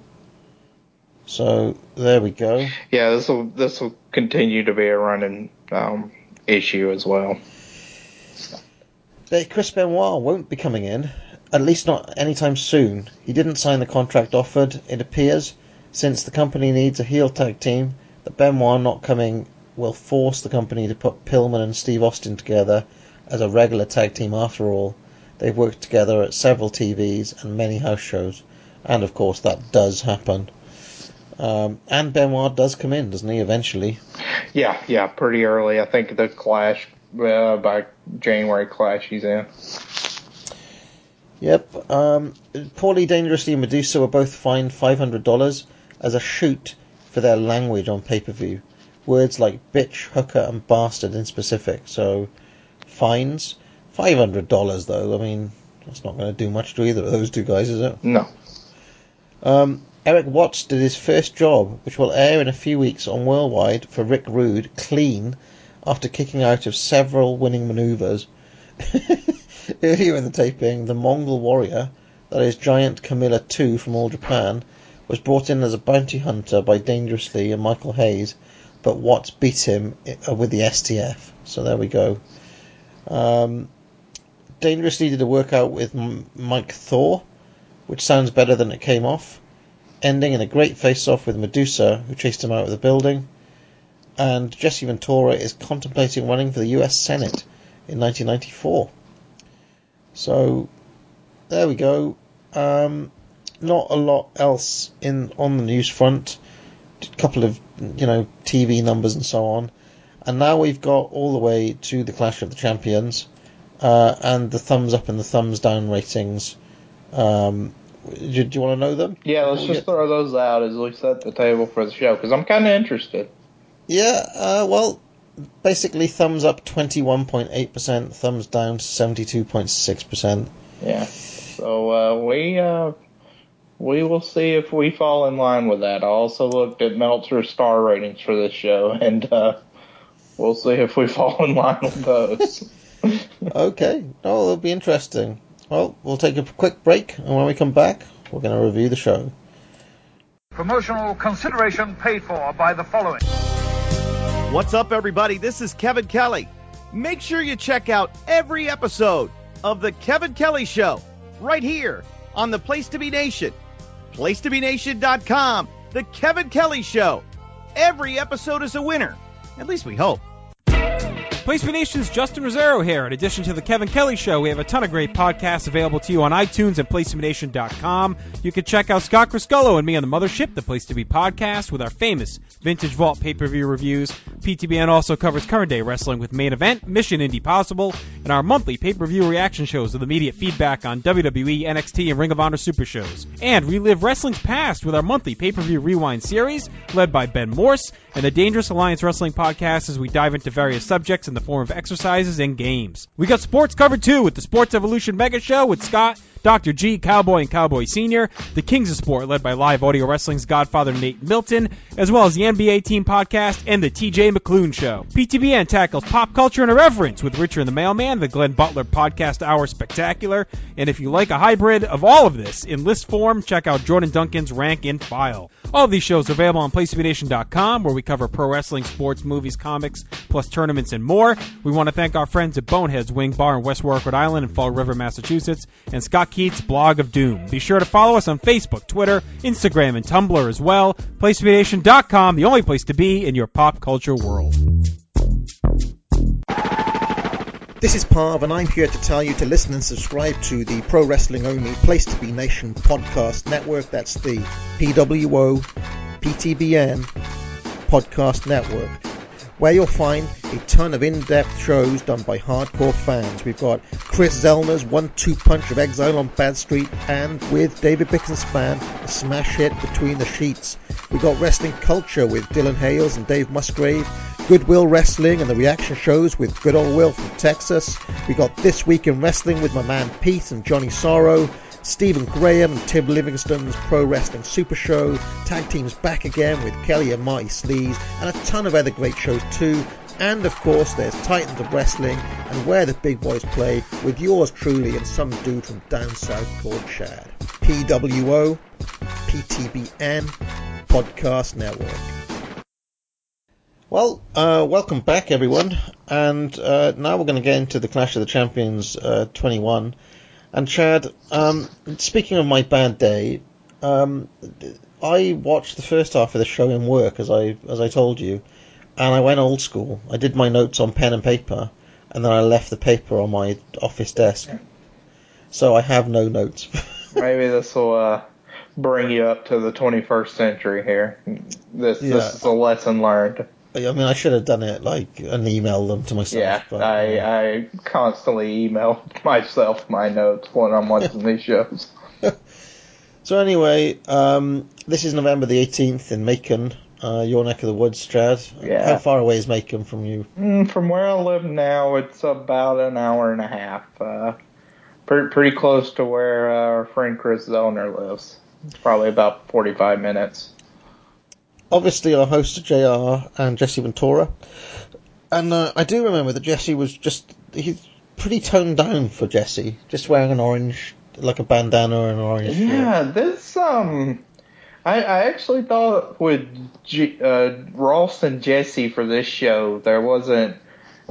So there we go. Yeah, this will this will continue to be a running um, issue as well. Chris Benoit won't be coming in, at least not anytime soon. He didn't sign the contract offered, it appears, since the company needs a heel tag team. The Benoit not coming will force the company to put Pillman and Steve Austin together as a regular tag team after all. They've worked together at several TVs and many house shows, and of course that does happen. Um, and Benoit does come in, doesn't he, eventually? Yeah, yeah, pretty early. I think the Clash uh, by January Clash he's in. Yep. Um, Paulie Dangerously and Madusa were both fined $500 as a shoot for their language on pay per view. Words like bitch, hooker, and bastard in specific. So, fines. $500 though. I mean, that's not going to do much to either of those two guys, is it? No. Um, Erik Watts did his first job, which will air in a few weeks on Worldwide for Rick Rude, clean, after kicking out of several winning maneuvers. Earlier in the taping, the Mongol warrior, that is Giant Kimala 2 from All Japan, was brought in as a bounty hunter by Dangerously and Michael Hayes, but Watts beat him uh, with the STF. So there we go. Um, Dangerously did a workout with Mike Thor, which sounds better than it came off, ending in a great face-off with Madusa, who chased him out of the building. And Jesse Ventura is contemplating running for the U.S. Senate in 1994. So there we go. Um, not a lot else in on the news front. A couple of you know TV numbers and so on. And now we've got all the way to the Clash of the Champions uh, and the thumbs up and the thumbs down ratings. Um, do, do you want to know them? Yeah, let's just throw those out as we set the table for the show because I'm kind of interested. Yeah, uh, well, basically thumbs up 21.8%, thumbs down 72.6%. Yeah. So uh, we uh, we will see if we fall in line with that. I also looked at Meltzer's star ratings for this show, and uh, we'll see if we fall in line with those. okay. Oh, it'll be interesting. Well, we'll take a quick break, and when we come back, we're going to review the show. Promotional consideration paid for by the following. What's up, everybody? This is Kevin Kelly. Make sure you check out every episode of The Kevin Kelly Show right here on the Place to Be Nation. PlaceToBeNation.com. The Kevin Kelly Show. Every episode is a winner. At least we hope. Place B Nation's Justin Rozzero here. In addition to the Kevin Kelly Show, we have a ton of great podcasts available to you on iTunes and PlaceToBeNation.com. You can check out Scott Criscuolo and me on the Mothership, the Place to Be podcast, with our famous Vintage Vault pay-per-view reviews. PTBN also covers current day wrestling with Main Event, Mission Indie Possible, and our monthly pay-per-view reaction shows with immediate feedback on WWE, NXT, and Ring of Honor Super Shows. And relive wrestling's past with our monthly pay-per-view rewind series, led by Ben Morse, and the Dangerous Alliance Wrestling podcast as we dive into various subjects in the form of exercises and games. We got sports covered too with the Sports Evolution Mega Show with Scott, Dr. G, Cowboy, and Cowboy Sr., the Kings of Sport led by Live Audio Wrestling's Godfather Nate Milton, as well as the NBA Team Podcast and the TJ McClune Show. PTBN tackles pop culture and irreverence with Richard and the Mailman, the Glenn Butler Podcast Hour Spectacular, and if you like a hybrid of all of this in list form, check out Jordan Duncan's Rank and File. All of these shows are available on PlaceToBeNation.com, where we cover pro wrestling, sports, movies, comics, plus tournaments and more. We want to thank our friends at Boneheads Wing Bar in West Warwick, Rhode Island, and Fall River, Massachusetts, and Scott Keith's Blog of Doom. Be sure to follow us on Facebook, Twitter, Instagram, and Tumblr as well. PlaceToBeNation.com, the only place to be in your pop culture world. This is Parv, and I'm here to tell you to listen and subscribe to the Pro Wrestling Only Place to Be Nation podcast network. That's the PWO PTBN podcast network, where you'll find a ton of in-depth shows done by hardcore fans. We've got Chris Zellner's one-two punch of Exile on Bad Street, and with David Bixenspan, a smash hit between the sheets. We've got Wrestling Culture with Dylan Hales and Dave Musgrave. Goodwill Wrestling and the reaction shows with Good Old Will from Texas. We got This Week in Wrestling with my man Pete and Johnny Sorrow. Stephen Graham and Tim Livingston's Pro Wrestling Super Show. Tag Teams back again with Kelly and Marty Sleaze. And a ton of other great shows too. And of course, there's Titans of Wrestling and Where the Big Boys Play with yours truly and some dude from down south called Chad. PWO, PTBN, Podcast Network. Well, uh, welcome back, everyone. And uh, now we're going to get into the Clash of the Champions uh, 21. And Chad, um, speaking of my bad day, um, I watched the first half of the show in work, as I as I told you, and I went old school. I did my notes on pen and paper, and then I left the paper on my office desk. So I have no notes. Maybe this will uh, bring you up to the 21st century here. This Yeah. this is a lesson learned. I mean, I should have done it like and emailed them to myself. Yeah, but, I uh, I constantly email myself my notes when I'm watching these shows. So anyway, um, this is November the 18th in Macon, uh, your neck of the woods, Strad. Yeah. How far away is Macon from you? Mm, From where I live now, it's about an hour and a half. Uh, pretty pretty close to where uh, our friend Chris Zellner lives. It's probably about 45 minutes. Obviously, our hosts are JR and Jesse Ventura. And uh, I do remember that Jesse was just, he's pretty toned down for Jesse. Just wearing an orange, like a bandana and an orange shirt. Yeah, this um, I I actually thought with G, uh, Ross and Jesse for this show there wasn't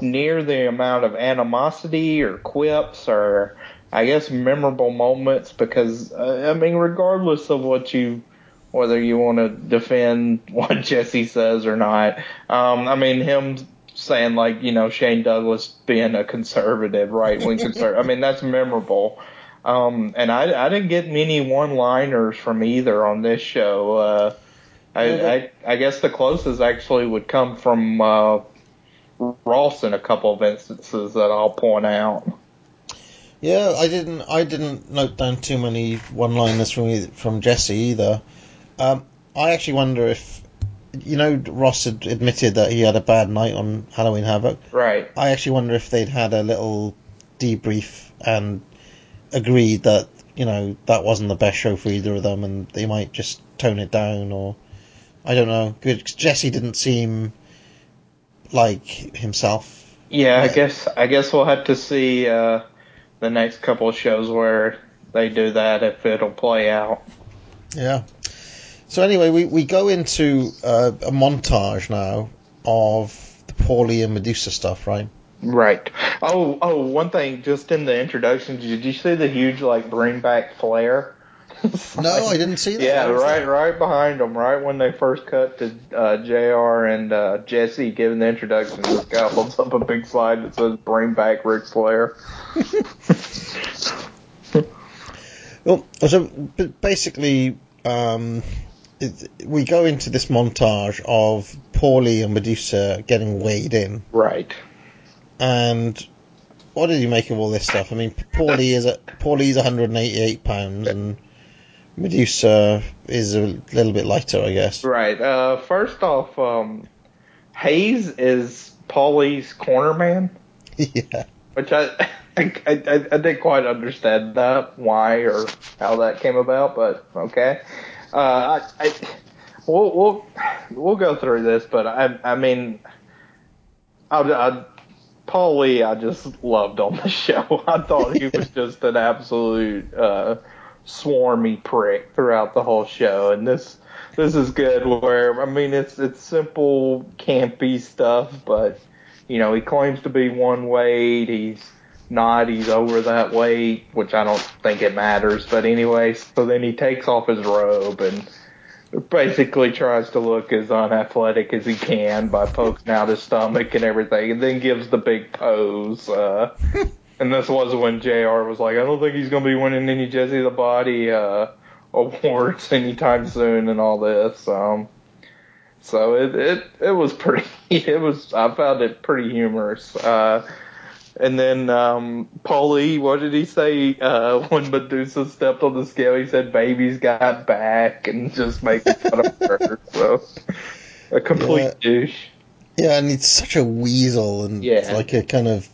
near the amount of animosity or quips or I guess memorable moments because uh, I mean regardless of what you whether you want to defend what Jesse says or not, um, I mean him saying like you know Shane Douglas being a conservative right wing conservative I mean that's memorable. Um, and I, I didn't get many one-liners from either on this show. Uh, I, I, I guess the closest actually would come from uh, Ross in a couple of instances that I'll point out. Yeah, I didn't. I didn't note down too many one-liners from e- from Jesse either. Um, I actually wonder if, you know, Ross had admitted that he had a bad night on Halloween Havoc. Right. I actually wonder if they'd had a little debrief and agreed that you know that wasn't the best show for either of them, and they might just tone it down, or I don't know. 'Cause Jesse didn't seem like himself. Yeah, I guess I guess we'll have to see uh, the next couple of shows where they do that if it'll play out. Yeah. So anyway, we, we go into uh, a montage now of the Paulie and Madusa stuff, right? Right. Oh, oh, one thing, just in the introduction, did you see the huge like bring back Flair? No, I didn't see that. Yeah, right, that? right behind them, right when they first cut to uh, Jr. and uh, Jesse giving the introduction. This guy holds up a big slide that says "Bring back Ric Flair." Well, so basically, um, we go into this montage of Paulie and Madusa getting weighed in, Right. and what did you make of all this stuff? I mean, Paulie is a, Paulie's 188 pounds, and Madusa is a little bit lighter, I guess. Right. Uh, first off, um, Hayes is Paulie's corner man, yeah. which I, I, I, I didn't quite understand that, why or how that came about, but okay. Uh, I, I, we'll, we'll, we'll go through this, but I, I mean, I, I, Paulie, I just loved on the show. I thought he was just an absolute, uh, swarmy prick throughout the whole show, and this, this is good. Where I mean, it's it's simple, campy stuff, but you know, he claims to be one weight. He's not. He's over that weight, which I don't think it matters. But anyway, so then he takes off his robe and basically tries to look as unathletic as he can by poking out his stomach and everything, and then gives the big pose. Uh, and this was when Jr. was like, "I don't think he's going to be winning any Jesse the Body uh, awards anytime soon," and all this. Um, so it it it was pretty. It was I found it pretty humorous. Uh, and then um, Paulie, what did he say uh, when Madusa stepped on the scale? He said, "Baby's got back," and just making fun of her. So a complete Yeah. douche. Yeah, and it's such a weasel and Yeah. like a kind of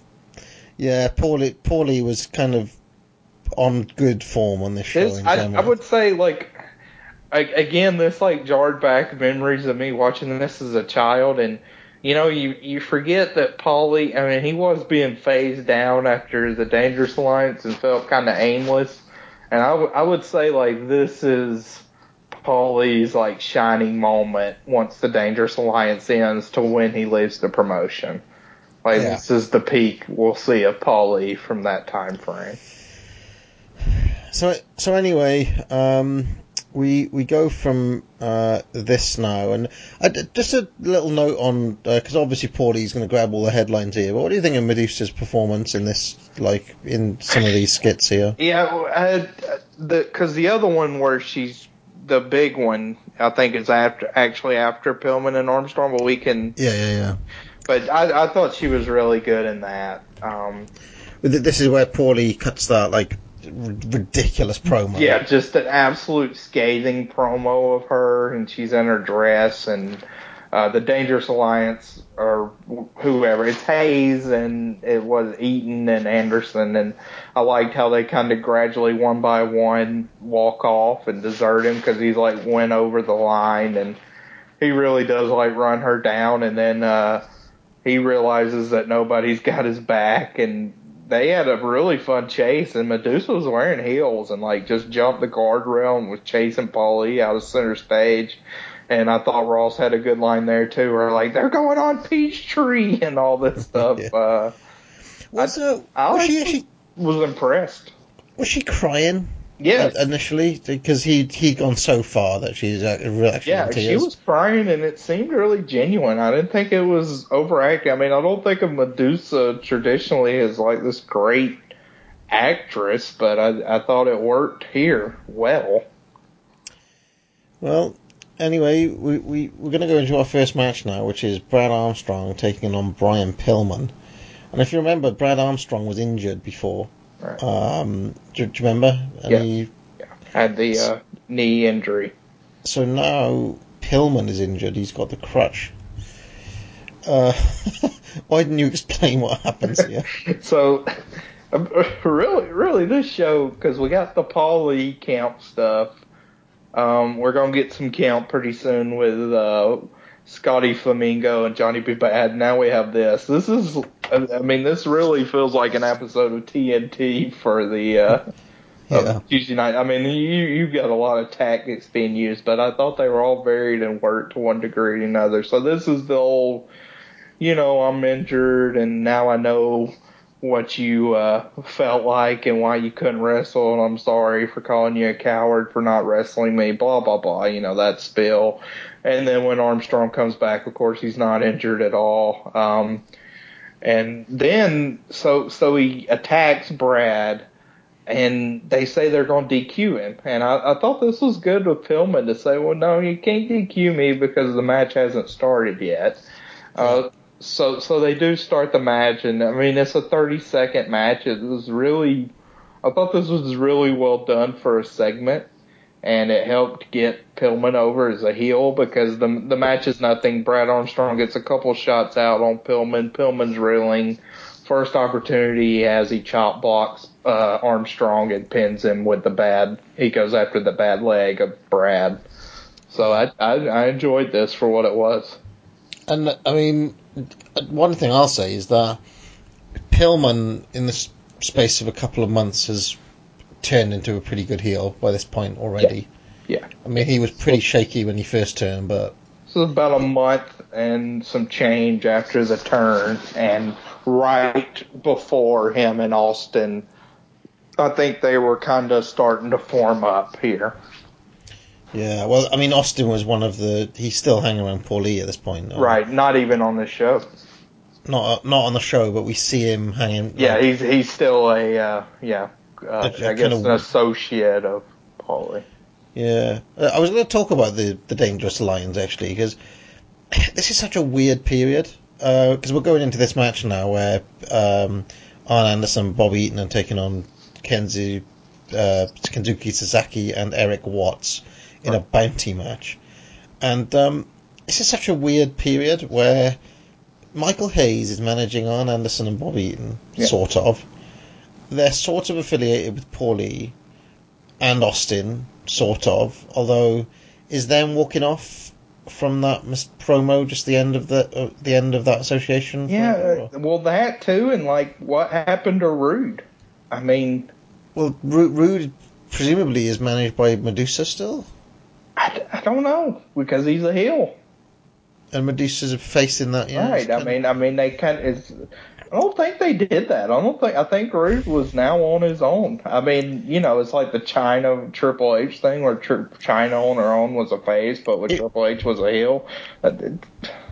yeah. Paulie Paulie was kind of on good form on this show I. I would say like I, again, this like jarred back memories of me watching this as a child, and you know, you you forget that Paulie. I mean, he was being phased down after the Dangerous Alliance and felt kind of aimless. And I would- I would say like this is Paulie's like shining moment once the Dangerous Alliance ends to when he leaves the promotion. Like Yeah. this is the peak we'll see of Paulie from that time frame. So so anyway, um, we we go from uh, this now, and uh, just a little note on because obviously Paulie's going to grab all the headlines here. But what do you think of Madusa's performance in this, like in some of these skits here? Yeah, uh, the because the other one where she's the big one, I think is after actually after Pillman and Armstrong, but we can. Yeah, yeah, yeah. But I, I thought she was really good in that. Um, This is where Paulie cuts that like ridiculous promo. yeah, just an absolute scathing promo of her, and she's in her dress, and uh, the Dangerous Alliance or whoever. It's Hayes, and it was Eaton and Anderson, and I liked how they kind of gradually, one by one, walk off and desert him because he's like went over the line, and he really does like run her down, and then uh, he realizes that nobody's got his back, and they had a really fun chase, and Madusa was wearing heels and like just jumped the guardrail and was chasing Paulie out of center stage. And I thought Ross had a good line there too, where like they're going on Peachtree and all this stuff. Yeah. uh, Was, uh, I was she actually was impressed. was she crying? Yes. uh, initially because he he'd gone so far that she's uh, actually Yeah, she was crying and it seemed really genuine. I didn't think it was overacting. I mean, I don't think of Madusa traditionally as like this great actress, but I, I thought it worked here well. Well, anyway, we, we, we're going to go into our first match now, which is Brad Armstrong taking on Brian Pillman. And if you remember, Brad Armstrong was injured before. Right. Um, do, do you remember? And Yeah. he- Had the uh, knee injury. so now Pillman is injured. He's got the crutch. Uh, why didn't you explain what happens here? So, really, really, this show because we got the Paulie camp stuff. Um, we're gonna get some camp pretty soon with uh, Scotty Flamingo and Johnny B. Bad. Now we have this. This is, I mean, this really feels like an episode of TNT for the uh, Yeah. Tuesday night. I mean, you you've got a lot of tactics being used, but I thought they were all varied and worked to one degree or another. So this is the old, you know, I'm injured and now I know what you uh, felt like and why you couldn't wrestle, and I'm sorry for calling you a coward for not wrestling me. Blah blah blah. You know that spill. And then when Armstrong comes back, of course he's not injured at all. Um, and then so so he attacks Brad and they say they're going to DQ him. And I, I thought this was good with Pillman to say, well, no, you can't DQ me because the match hasn't started yet. Uh, so so they do start the match, and I mean it's a 30 second match. It was really, I thought this was really well done for a segment, and it helped get Pillman over as a heel because the the match is nothing. Brad Armstrong gets a couple shots out on Pillman. Pillman's reeling. First opportunity he has, he chop blocks uh, Armstrong and pins him with the bad. He goes after the bad leg of Brad. So I I, I enjoyed this for what it was. And I mean, one thing I'll say is that Pillman, in the space of a couple of months, has turned into a pretty good heel by this point already. Yeah. I mean, he was pretty shaky when he first turned, but So about a month and some change after the turn, and right before him and Austin, I think they were kind of starting to form up here. Yeah, well, I mean, Austin was one of the. He's still hanging around Paulie at this point. though. Right, not even on the show. Not not on the show, but we see him hanging. Yeah, like, he's he's still a uh, yeah, uh, A- I guess an associate of Paulie. Yeah, Uh, I was going to talk about the the Dangerous Alliance actually because this is such a weird period. Because we're going into this match now where um, Arn Anderson, Bobby Eaton are taking on Kenzie, uh, Kensuke Sasaki and Erik Watts in a bounty match, and um, this is such a weird period where Michael Hayes is managing Arn Anderson and Bob Eaton, Yeah. sort of. They're sort of affiliated with Paulie and Austin, sort of. Although, is them walking off from that mis- promo just the end of the uh, the end of that association? Yeah, uh, well that too, and like what happened to Rude? I mean, well, Ru- Rude presumably is managed by Madusa still, I, I don't know because he's a heel, and Madusa's a facing that. Yeah, right? I mean, I mean they kind of. It's, I don't think they did that. I don't think. I think Rude was now on his own. I mean, you know, it's like the Chyna Triple H thing where Tri- Chyna on her own was a face, but with It- Triple H was a heel. Uh, I,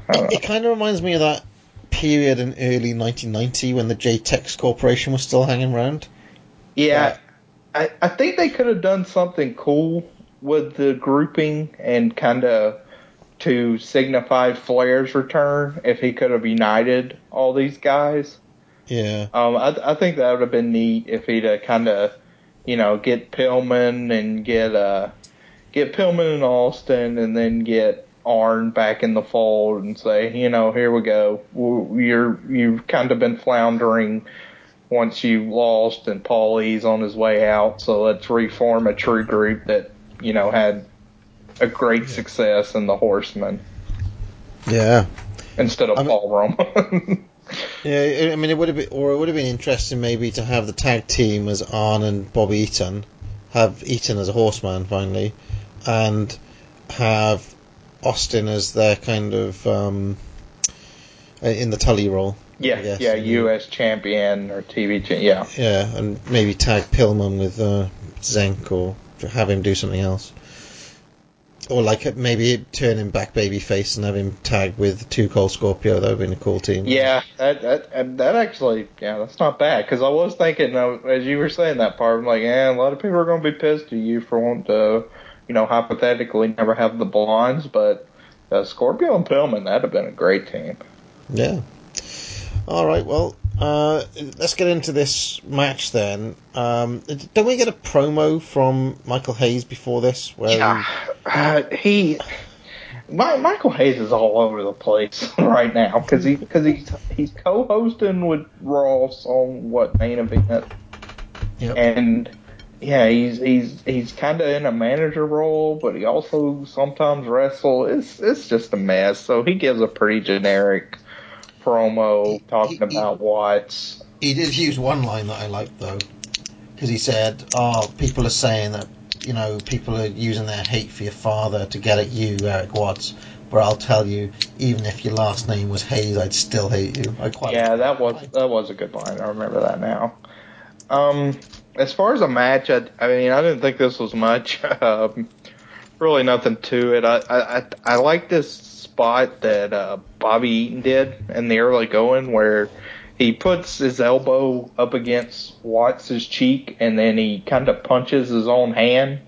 I don't. It kind of reminds me of that period in early 1990 when the J-Tex Corporation was still hanging around. Yeah, I, I think they could have done something cool with the grouping and kind of to signify Flair's return if he could have united all these guys. Yeah. Um, I, I think that would have been neat if he'd have kind of, you know, get Pillman and get uh, get Pillman and Austin, and then get Arn back in the fold and say, you know, here we go. You're you've kind of been floundering once you lost, and Paulie's on his way out. So let's reform a true group that you know had a great success in the Horsemen Yeah. instead of I mean- Paul Roma. Yeah, I mean, it would have been, or it would have been interesting maybe to have the tag team as Arn and Bob Eaton, have Eaton as a horseman finally, and have Austin as their kind of um, in the Tully role. yeah, I guess. yeah, U.S. champion or TV champion. Yeah. Yeah, and maybe tag Pillman with uh, Zenk or have him do something else. Or like maybe turn him back babyface and have him tag with Two Cold Scorpio. That would have been a cool team. Yeah, that that and that actually, yeah, that's not bad. Because I was thinking, uh, as you were saying that part, I'm like, yeah, a lot of people are going to be pissed at you for wanting to, you know, hypothetically never have the blondes, but uh, Scorpio and Pillman, that'd have been a great team. Yeah. All right. Well, uh, let's get into this match then. Um, don't we get a promo from Michael Hayes before this? Where Yeah, uh, he, My, Michael Hayes is all over the place right now because he because he's he's co-hosting with Ross on what main event, Yep. and yeah, he's he's he's kind of in a manager role, but he also sometimes wrestle. It's it's just a mess. So he gives a pretty generic promo talking he- he- about Watts. He did use one line that I liked though, because he said, "Oh, people are saying that you know people are using their hate for your father to get at you, Erik Watts." But I'll tell you, even if your last name was Hayes, I'd still hate you. I quite Yeah, that was that was a good line. I remember that now. Um, as far as a match, I, I mean, I didn't think this was much. Um, really, nothing to it. I I I, I like this spot that uh, Bobby Eaton did in the early going where he puts his elbow up against Watts's cheek and then he kind of punches his own hand,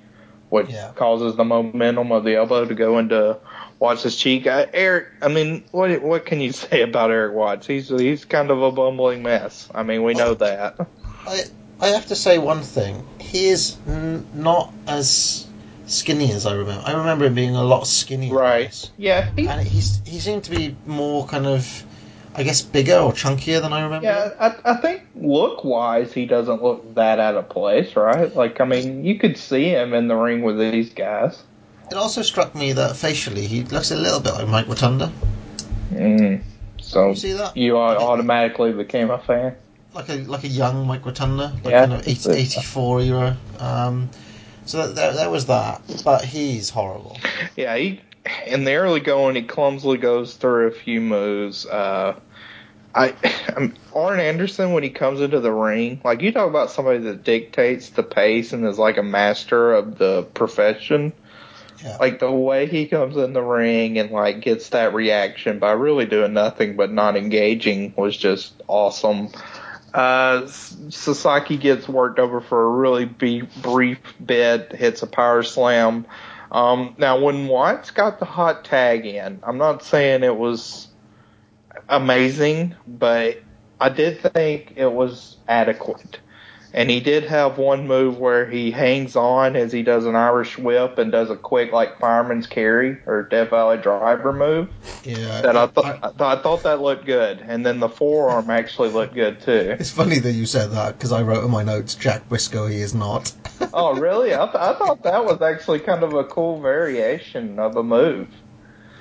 which Yeah. causes the momentum of the elbow to go into Watts's cheek. I, Erik, I mean, what what can you say about Erik Watts? He's he's kind of a bumbling mess. I mean, we know that. I I have to say one thing. He is n- not as skinny as I remember. I remember him being a lot skinnier. Right. Yeah. He, And he's he seemed to be more kind of, I guess, bigger or chunkier than I remember. yeah. I I think look wise, he doesn't look that out of place, right? Like, I mean, you could see him in the ring with these guys. It also struck me that facially he looks a little bit like Mike Rotunda. Mm. So You see that? you au- automatically became a fan. Like a like a young Mike Rotunda, like Yeah. kind of 80, 84 era. Um, so that, there was that, but he's horrible. Yeah, he in the early going, he clumsily goes through a few moves. Uh, I, I'm, Arn Anderson when he comes into the ring, like you talk about somebody that dictates the pace and is like a master of the profession. Yeah. Like the way he comes in the ring and like gets that reaction by really doing nothing but not engaging was just awesome. Uh, Sasaki gets worked over for a really be- brief bit, hits a power slam. Um, now, when Watts got the hot tag in, I'm not saying it was amazing, but I did think it was adequate. And he did have one move where he hangs on as he does an Irish whip and does a quick like fireman's carry or Death Valley driver move. Yeah. That I thought I, I thought that looked good, and then the forearm actually looked good too. It's funny that you said that because I wrote in my notes, Jack Brisco, he is not. oh, really? I, th- I thought that was actually kind of a cool variation of a move.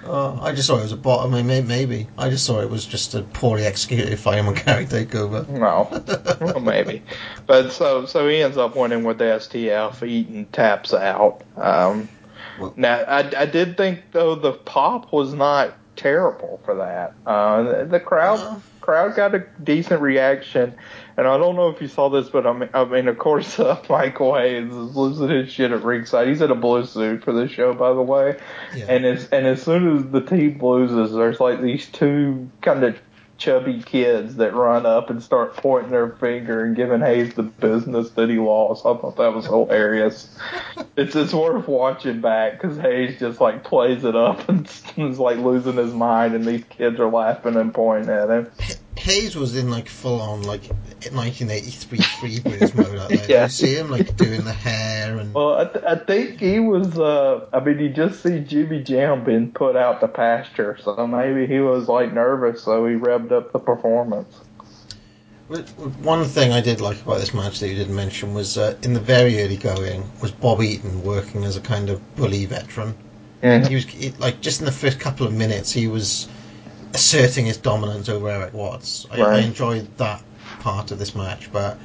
Uh, I just thought it was a bot. I mean, may- maybe. I just thought it was just a poorly executed fireman carry takeover. No, well, maybe. But so so he ends up winning with the STF. Eaton taps out. Um, Well- now I, I did think though the pop was not terrible for that. Uh, the, the crowd No. Crowd got a decent reaction, and I don't know if you saw this, but I mean, I mean of course uh, Michael Hayes is losing his shit at ringside. He's in a blue suit for the show, by the way. Yeah. And as and as soon as the team loses, there's like these two kind of chubby kids that run up and start pointing their finger and giving Hayes the business that he lost. I thought that was hilarious. it's it's worth watching back because Hayes just like plays it up and is like losing his mind, and these kids are laughing and pointing at him. Hayes was in like full on like 1983 freebirds mode out there. Did Yeah. you see him like doing the hair and Well, I, th- I think he was. Uh, I mean, you just see Jimmy Jam being put out to pasture, so maybe he was like nervous, so he revved up the performance. One thing I did like about this match that you didn't mention was uh, in the very early going was Bob Eaton working as a kind of bully veteran. He was he, like just in the first couple of minutes he was asserting his dominance over Erik Watts. I, I enjoyed that part of this match, but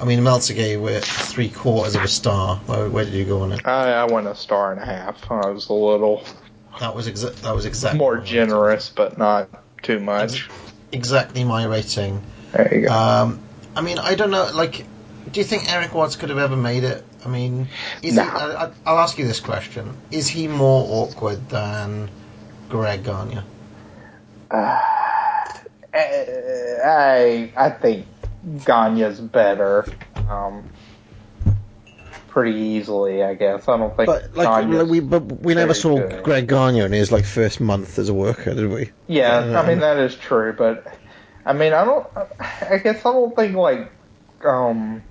I mean Meltzer gave it three quarters of a star. Where, where did you go on it? I, I went a star and a half. I was a little That was exa- that was exactly more generous, but not too much. Exactly my rating. There you go. Um, I mean, I don't know. Like, do you think Erik Watts could have ever made it? I mean, is No. he, I, I- I'll ask you this question: Is he more awkward than Greg Gagne? Uh, I I think Gagne's better. Um, pretty easily, I guess. I don't think. But like, we but we never saw good. Greg Gagne in his like first month as a worker, did we? Yeah, Yeah. I mean that is true, but I mean I don't. I guess I don't think like um.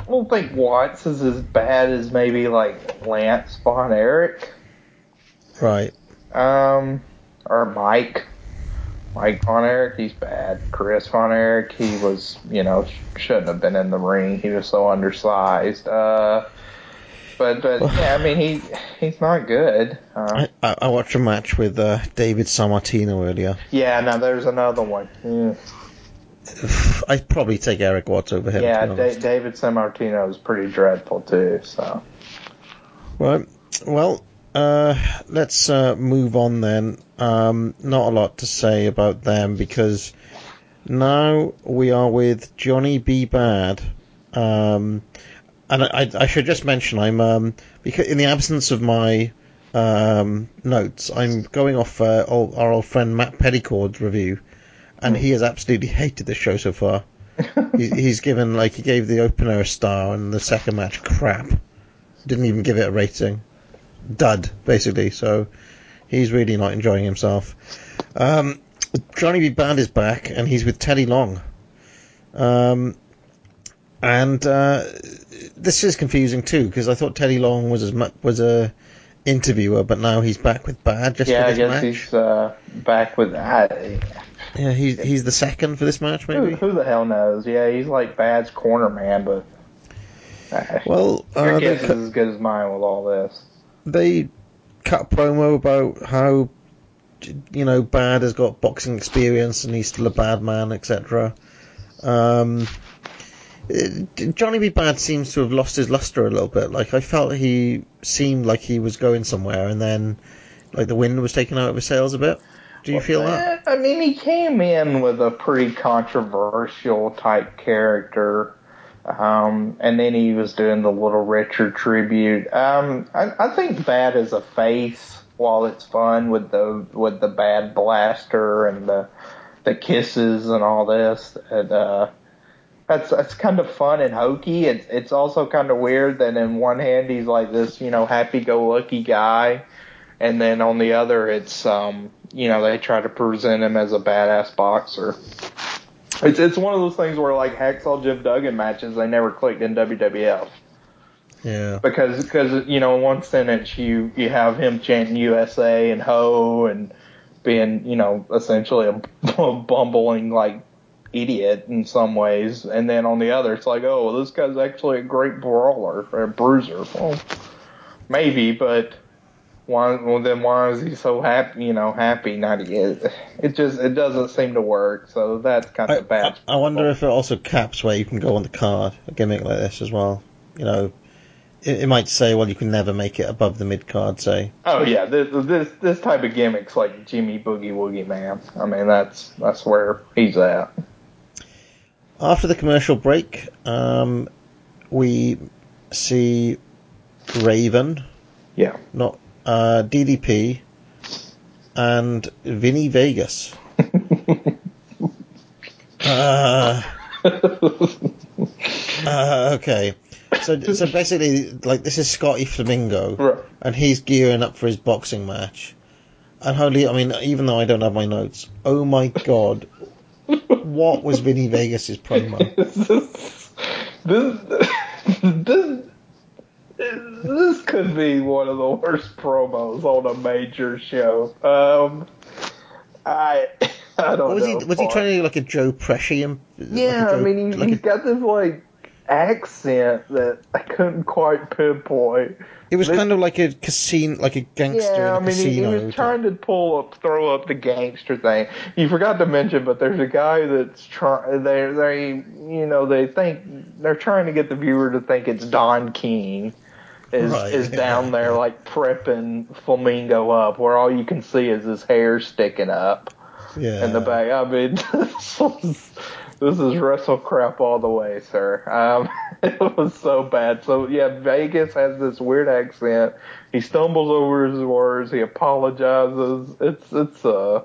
I don't think Watts is as bad as maybe like Lance Von Erich. Right. um, or Mike. Mike Von Erich, he's bad. Chris Von Erich, he was, you know, sh- shouldn't have been in the ring. He was so undersized. Uh, but but yeah, I mean he he's not good. Uh, I, I watched a match with uh, David Sammartino earlier. yeah, now there's another one. Yeah. I'd probably take Erik Watts over him. Yeah, da- David Sammartino is pretty dreadful too. So Right. Well, uh, let's uh, move on then. Um, not a lot to say about them because now we are with Johnny B. Bad. Um, and I, I should just mention I'm um, because in the absence of my um, notes, I'm going off uh, our old friend Matt Pedicord's review, and he has absolutely hated this show so far. he, he's given like he gave the opener a star and the second match crap. Didn't even give it a rating. Dud, basically. So he's really not enjoying himself. Um, Johnny B. Bad is back, and he's with Teddy Long. Um, and uh, this is confusing too because I thought Teddy Long was as much was a interviewer, but now he's back with Bad just yeah, I guess match. he's uh, back with I, Yeah, he's he's the second for this match, maybe. who the hell knows? Yeah, he's like Bad's corner man, but uh, Well, your uh, guess is as good as mine with all this. They cut promo about how you know Bad has got boxing experience and he's still a bad man, etc. Um, Johnny B. Bad seems to have lost his luster a little bit. Like I felt he seemed like he was going somewhere, and then like the wind was taken out of his sails a bit. Do you feel that? Eh, I mean, he came in with a pretty controversial type character. Um, and then he was doing the Little Richard tribute. Um, I, I think Bad as a face, while it's fun with the with the bad blaster and the the kisses and all this, and, uh, that's that's kind of fun and hokey. It's it's also kind of weird that in one hand he's like this, you know, happy-go-lucky guy, and then on the other it's um, you know, they try to present him as a badass boxer. It's it's one of those things where like Hacksaw Jim Duggan matches they never clicked in WWF Yeah. because because you know in one sentence you you have him chanting USA and ho and being you know essentially a bumbling like idiot in some ways, and then on the other it's like oh well, this guy's actually a great brawler or a bruiser. Well, maybe, but why? Well, then why is he so happy? You know, happy? Not it. It just it doesn't seem to work. So that's kind I, of bad. I, I wonder if it also caps where you can go on the card, a gimmick like this as well. You know, it, it might say, well, you can never make it above the mid card, say. Oh yeah, this this this type of gimmicks like Jimmy Boogie Woogie Man. I mean that's that's where he's at. After the commercial break, um, we see Raven, Yeah. not uh, DDP, and Vinny Vegas. uh, uh, okay. So, so basically, like this is Scotty Flamingo, Right. and he's gearing up for his boxing match. And holy, I mean, even though I don't have my notes, oh my god, what was Vinny Vegas's promo? this, this, this, this could be one of the worst promos on a major show. Um, I I don't was know. he was he trying to do like a Joe Pesci? imp- like Yeah, I mean, he, like he's a- got this like accent that I couldn't quite pinpoint. it was this- kind of like a casino, like a gangster Yeah, I mean, he, he was trying to pull up, throw up the gangster thing. You forgot to mention, but there's a guy that's trying. They, they, you know, they think they're trying to get the viewer to think it's Don King is Right, is down there like prepping Flamingo up, where all you can see is his hair sticking up yeah. in the back. I mean, this was, this is wrestle crap all the way, sir. Um, it was so bad. So yeah, Vegas has this weird accent. He stumbles over his words. He apologizes. It's it's uh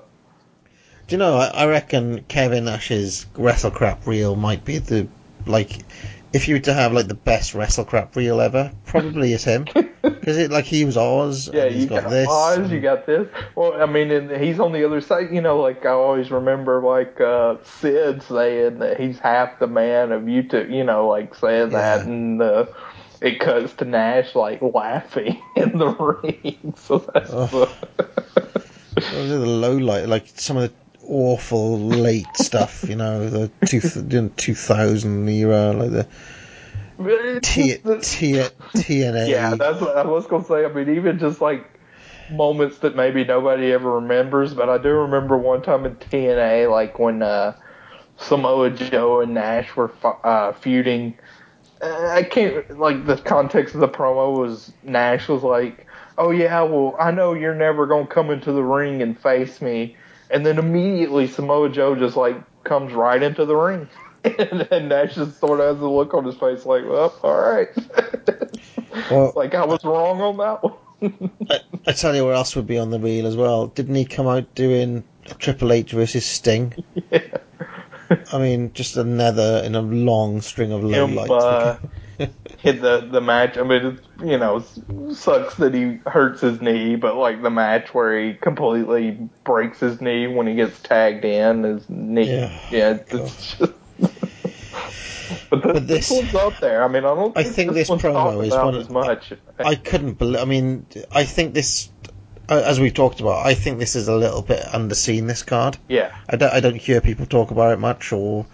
Do you know? I, I reckon Kevin Nash's Wrestle Crap reel might be the like. If you were to have like the best wrestle crap reel ever, probably is him because it like he was Oz. yeah. You got, got, this. Oz. and- You got this. Well, I mean, he's on the other side. You know, like I always remember, like uh Sid saying that he's half the man of YouTube. You know, like saying that, and uh, it cuts to Nash like laughing in the ring. So that's. Those are the low light, like some of the awful late stuff, you know, the two, the 2000 era, like the It's T, just T, TNA. Yeah, that's what I was gonna say. I mean, even just like moments that maybe nobody ever remembers, but I do remember one time in TNA, like when uh, Samoa Joe and Nash were fu- uh, feuding. Uh, I can't like the context of the promo was Nash was like, "Oh yeah, well I know you're never gonna come into the ring and face me," and then immediately Samoa Joe just like comes right into the ring. And then Nash just sort of has a look on his face like, well, all right. Well, like I was wrong on that one. I, I tell you what else would be on the reel as well. Didn't he come out doing Triple H versus Sting? yeah. I mean, just another in a long string of low Him lights. uh, hit the the match. I mean, it's, you know, sucks that he hurts his knee, but like the match where he completely breaks his knee when he gets tagged in, his knee. Yeah. Yeah, it's just. But, this, But this one's up there. I mean, I don't I think, think this, this promo is one as much. I couldn't believe. I mean, I think this, as we've talked about, I think this is a little bit underseen. This card. yeah, I don't, I don't hear people talk about it much, or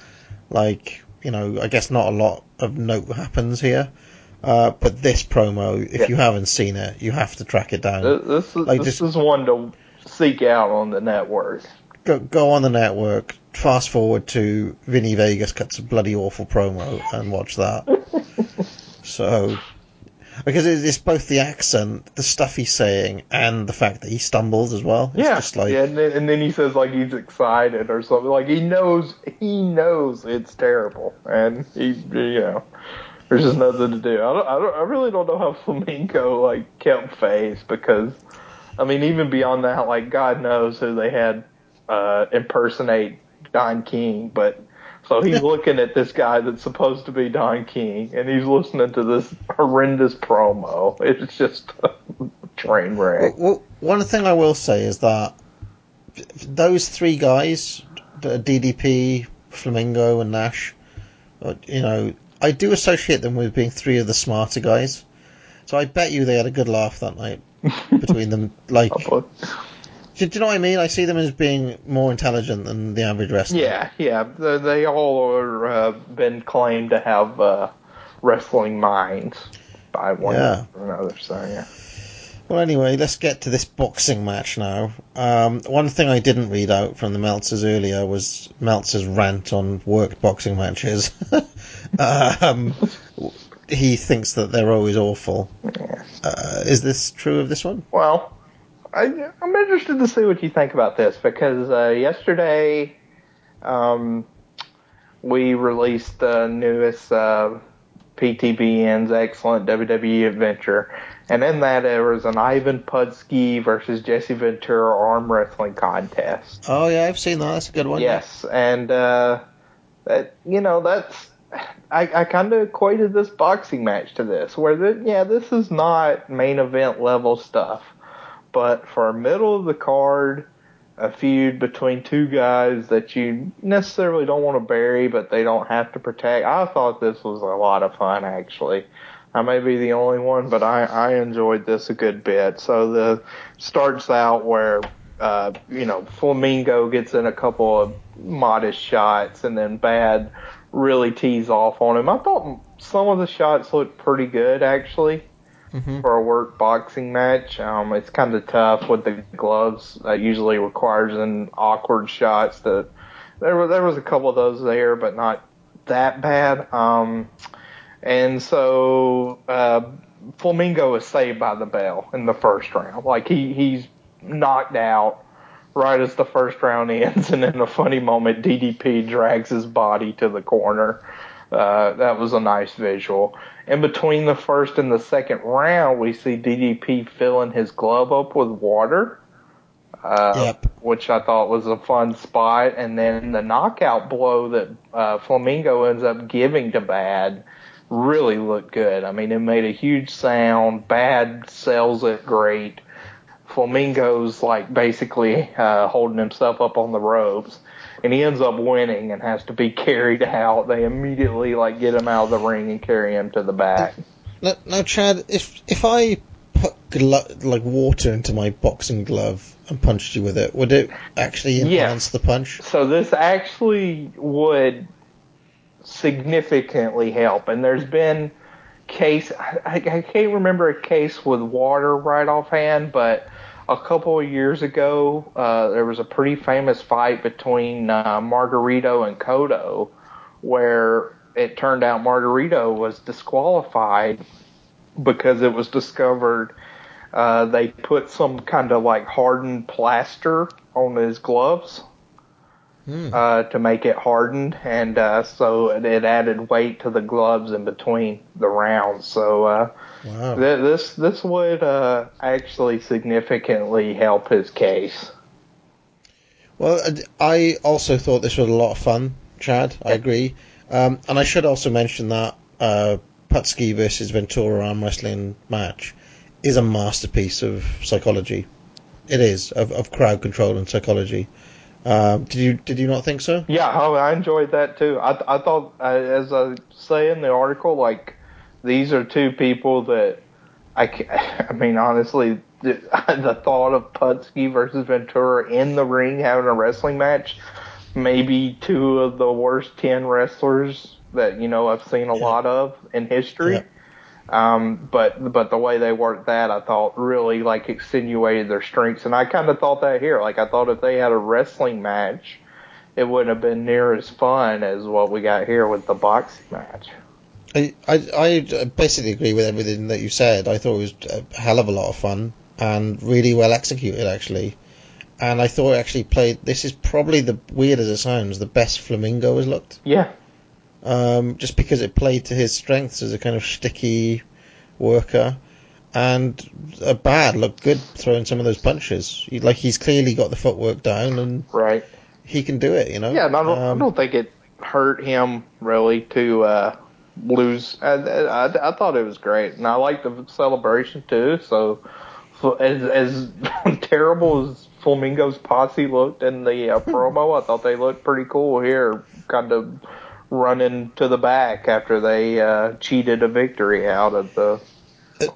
like you know, I guess not a lot of note happens here. Uh, but this promo, if Yeah. you haven't seen it, you have to track it down. this, is Like this- is one to seek out on the network. Go, go on the network, fast forward to Vinny Vegas cuts a bloody awful promo, and watch that. so, because it's both the accent, the stuff he's saying, and the fact that he stumbles as well. It's yeah, just like yeah, and then, and then he says like he's excited or something. Like he knows, he knows it's terrible, and he, you know, there's just nothing to do. I don't, I, don't, I really don't know how Flamingo like kept face because, I mean, even beyond that, like God knows who they had uh, impersonate Don King, but. So he's looking at this guy that's supposed to be Don King, and he's listening to this horrendous promo. It's just a train wreck. Well, one thing I will say is that those three guys, DDP, Flamingo, and Nash, uh, you know, I do associate them with being three of the smarter guys. So I bet you they had a good laugh that night between them. Like, do, do you know what I mean? I see them as being more intelligent than the average wrestler. Yeah, yeah. They, they all are uh, been claimed to have uh, wrestling minds by one Yeah. or another. So yeah. Well, anyway, let's get to this boxing match now. Um, one thing I didn't read out from the Meltzers earlier was Meltzer's rant on worked boxing matches. um, he thinks that they're always awful. Uh, is this true of this one? Well, I, I'm interested to see what you think about this because uh, yesterday um, we released the newest uh, PTBN's excellent WWE adventure, and in that there was an Ivan Putski versus Jesse Ventura arm wrestling contest. Oh yeah, I've seen that. That's a good one. Yes, and uh, that you know that's I, I kind of equated this boxing match to this, where the, yeah, this is not main event level stuff, but for a middle of the card, a feud between two guys that you necessarily don't want to bury, but they don't have to protect. I thought this was a lot of fun actually. I may be the only one, but I, I enjoyed this a good bit. So the starts out where uh, you know Flamingo gets in a couple of modest shots, and then Bad really tees off on him. I thought some of the shots looked pretty good actually for a work boxing match. Um, it's kind of tough with the gloves. That usually requires an awkward shots. That there was there was a couple of those there, but not that bad. Um, and so uh, Flamingo is saved by the bell in the first round. Like he he's knocked out right as the first round ends, and in a funny moment, DDP drags his body to the corner. Uh, that was a nice visual. In between the first and the second round, we see DDP filling his glove up with water, uh, which I thought was a fun spot. And then the knockout blow that uh, Flamingo ends up giving to Bad really looked good. I mean, it made a huge sound. Bad sells it great. Flamingo's like basically uh, holding himself up on the ropes, and he ends up winning and has to be carried out. They immediately like get him out of the ring and carry him to the back. Now, now Chad, if if I put glo- like water into my boxing glove and punched you with it, would it actually enhance the punch? So this actually would significantly help, and there's been case I, I can't remember a case with water right offhand, but a couple of years ago uh, there was a pretty famous fight between uh, Margarito and Cotto, where it turned out Margarito was disqualified because it was discovered uh, they put some kind of like hardened plaster on his gloves uh, to make it hardened, and uh, so it, it added weight to the gloves in between the rounds. So uh, Wow. th- this this would uh, actually significantly help his case. Well, I- I also thought this was a lot of fun, Chad. I agree. Um, and I should also mention that uh, Putski versus Ventura arm wrestling match is a masterpiece of psychology. It is of, of crowd control and psychology. Um, did you did you not think so? Yeah, oh, I enjoyed that too. I I thought, uh, as I say in the article, like these are two people that I I mean honestly, the, the thought of Putski versus Ventura in the ring having a wrestling match, maybe two of the worst ten wrestlers that you know I've seen a lot of in history. Um, but but the way they worked that, I thought really like extenuated their strengths, and I kind of thought that here. Like I thought if they had a wrestling match, it wouldn't have been near as fun as what we got here with the boxing match. I, I, I basically agree with everything that you said. I thought it was a hell of a lot of fun and really well executed, actually. And I thought it actually played. This is probably the weird as it sounds, the best Flamingo has looked. Yeah. Um, just because it played to his strengths as a kind of sticky worker, and a bad looked good throwing some of those punches. He, like he's clearly got the footwork down, and Right. he can do it. You know. Yeah, and I don't, Um, I don't think it hurt him really to uh, lose. I, I, I thought it was great, and I liked the celebration too. So, so as as terrible as Flamingo's posse looked in the uh, promo, I thought they looked pretty cool here, kind of running to the back after they uh, cheated a victory out of the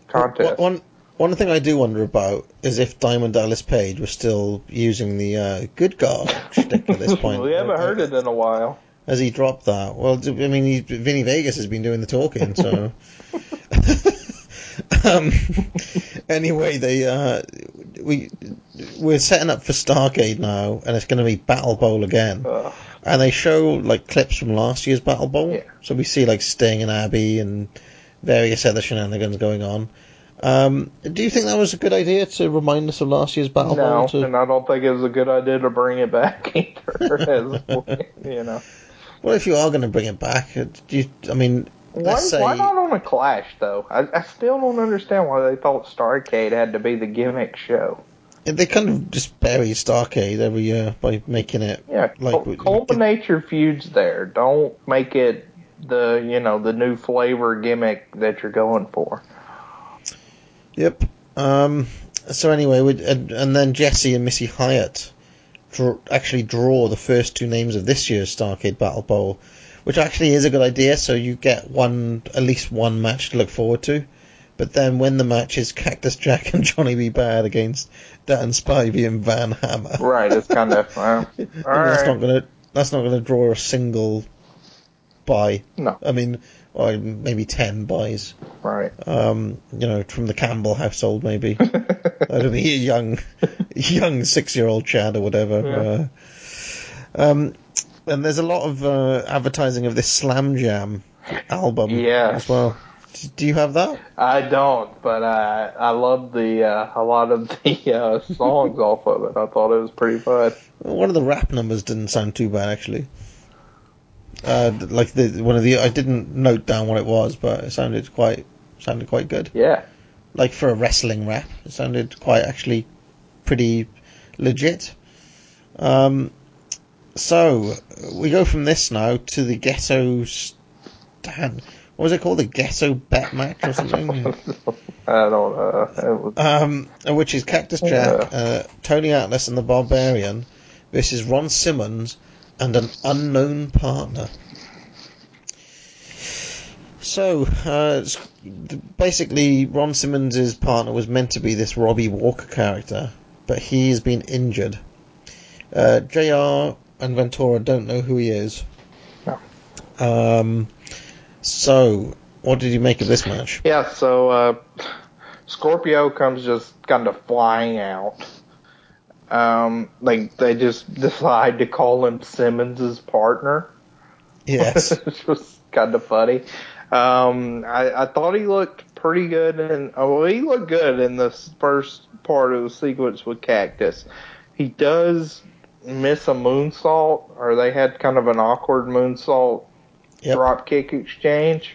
contest. One, one one thing I do wonder about is if Diamond Dallas Page was still using the uh, good guard shtick at this point. we haven't heard it in a while. Has he dropped that? Well, I mean, he, Vinny Vegas has been doing the talking, so. um, anyway, they uh, we we're setting up for Starcade now, and it's going to be Battle Bowl again. Ugh. And they show like clips from last year's Battle Bowl, Yeah. so we see like Sting and Abby and various other shenanigans going on. Um, do you think that was a good idea to remind us of last year's Battle No, Bowl? To, and I don't think it was a good idea to bring it back either. as, you know. Well, if you are going to bring it back, do you, I mean, Why, say why not on a Clash though? I, I still don't understand why they thought Starcade had to be the gimmick show. they kind of just bury Starcade every year by making it Yeah, like cul- culminate your feuds there. Don't make it the you know the new flavor gimmick that you're going for. Yep. Um, so anyway, we, and, and then Jesse and Missy Hyatt draw, actually draw the first two names of this year's Starcade Battle Bowl, which actually is a good idea. So you get one, at least one match to look forward to. But then when the match is Cactus Jack and Johnny B. Bad against Dan Spivey and Van Hammer, Right, it's kind of all that's right. not gonna that's not gonna draw a single buy. No. I mean, or maybe ten buys. Right. um, you know, from the Campbell household, maybe. That'd be a young, young six-year-old Chad or whatever. Uh, um, and there's a lot of uh, advertising of this Slam Jam album as well. Do you have that? I don't, but I I love the uh, a lot of the uh, songs off of it. I thought it was pretty fun. One of the rap numbers didn't sound too bad actually. Uh, like the one of the I didn't note down what it was, but it sounded quite sounded quite good. Yeah. Like for a wrestling rap, it sounded quite actually pretty legit. Um, so we go from this now to the ghetto stand. What was it called? The ghetto bet match or something? I don't know. Um, which is Cactus Jack, uh, Tony Atlas, and the Barbarian versus Ron Simmons and an unknown partner. So, uh, basically, Ron Simmons' partner was meant to be this Robbie Walker character, but he has been injured. Uh, JR and Ventura don't know who he is. No. Um, so, what did you make of this match? yeah. So uh, Scorpio comes just kind of flying out. Um, like they just decide to call him Simmons' partner. Yes. which was kind of funny. Um, I, I thought he looked pretty good, and oh, well, he looked good in the first part of the sequence with Cactus. He does miss a moonsault, or they had kind of an awkward moonsault Yep. drop kick exchange,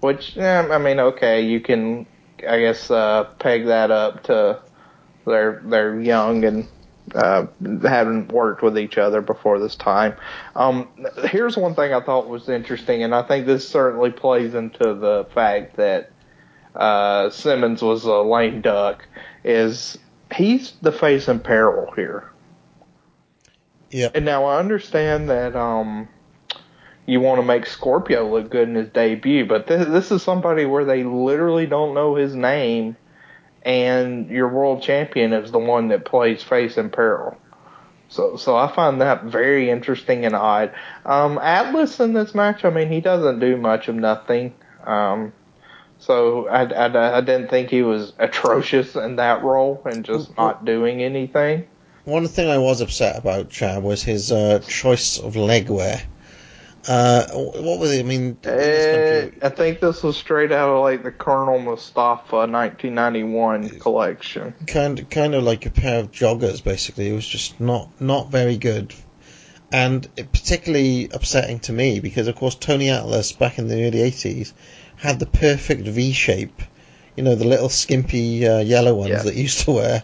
which eh, I mean, okay, you can I guess uh, peg that up to they're they're young and uh, haven't worked with each other before this time. Um, here's one thing I thought was interesting, and I think this certainly plays into the fact that uh, Simmons was a lame duck. Is he's the face in peril here? Yep. And now I understand that um, you want to make Scorpio look good in his debut, but this, this is somebody where they literally don't know his name, and your world champion is the one that plays face in peril. So, so I find that very interesting and odd. Um, Atlas in this match, I mean, he doesn't do much of nothing. Um, so I, I, I didn't think he was atrocious in that role and just not doing anything. One thing I was upset about, Chad, was his uh, choice of leg wear. Uh, what was it? I mean, Eh, I think this was straight out of like the Colonel Mustafa 1991 collection. kind kind of like a pair of joggers. Basically, it was just not not very good, and it particularly upsetting to me because, of course, Tony Atlas back in the early '80s had the perfect V shape. You know, the little skimpy uh, yellow ones Yeah. that he used to wear,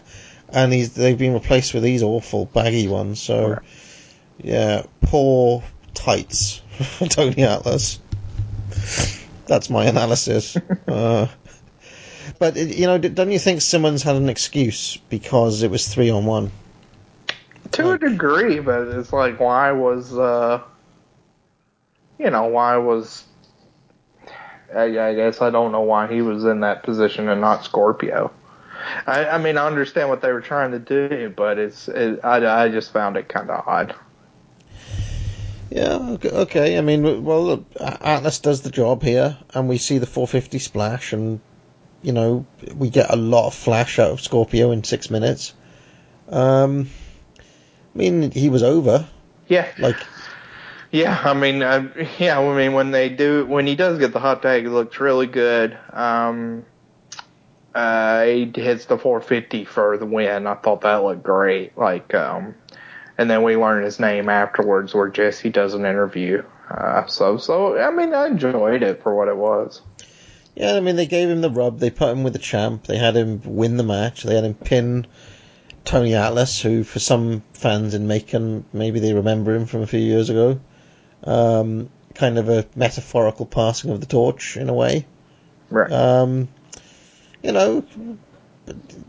and he's they've been replaced with these awful baggy ones. So, Right. yeah, poor tights, Tony Atlas. That's my analysis. uh, but you know, don't you think Simmons had an excuse because it was three on one? To a degree, but it's like, why was, uh, you know, why was, I, I guess I don't know why he was in that position and not Scorpio. I, I mean, I understand what they were trying to do, but it's, it, I, I just found it kind of odd. Yeah, okay. I mean, well, Atlas does the job here, and we see the 450 splash, and you know, we get a lot of flash out of Scorpio in six minutes. Um, I mean, he was over. Yeah. Like, Yeah, I mean, uh, yeah, I mean, when they do, when he does get the hot tag, it looks really good. Um, uh, he hits the 450 for the win. I thought that looked great. Like, um, and then we learn his name afterwards, where Jesse does an interview. Uh, so, so I mean, I enjoyed it for what it was. yeah, I mean, they gave him the rub. They put him with the champ. They had him win the match. They had him pin Tony Atlas, who, for some fans in Macon, maybe they remember him from a few years ago. Um, kind of a metaphorical passing of the torch in a way. Right. Um, you know,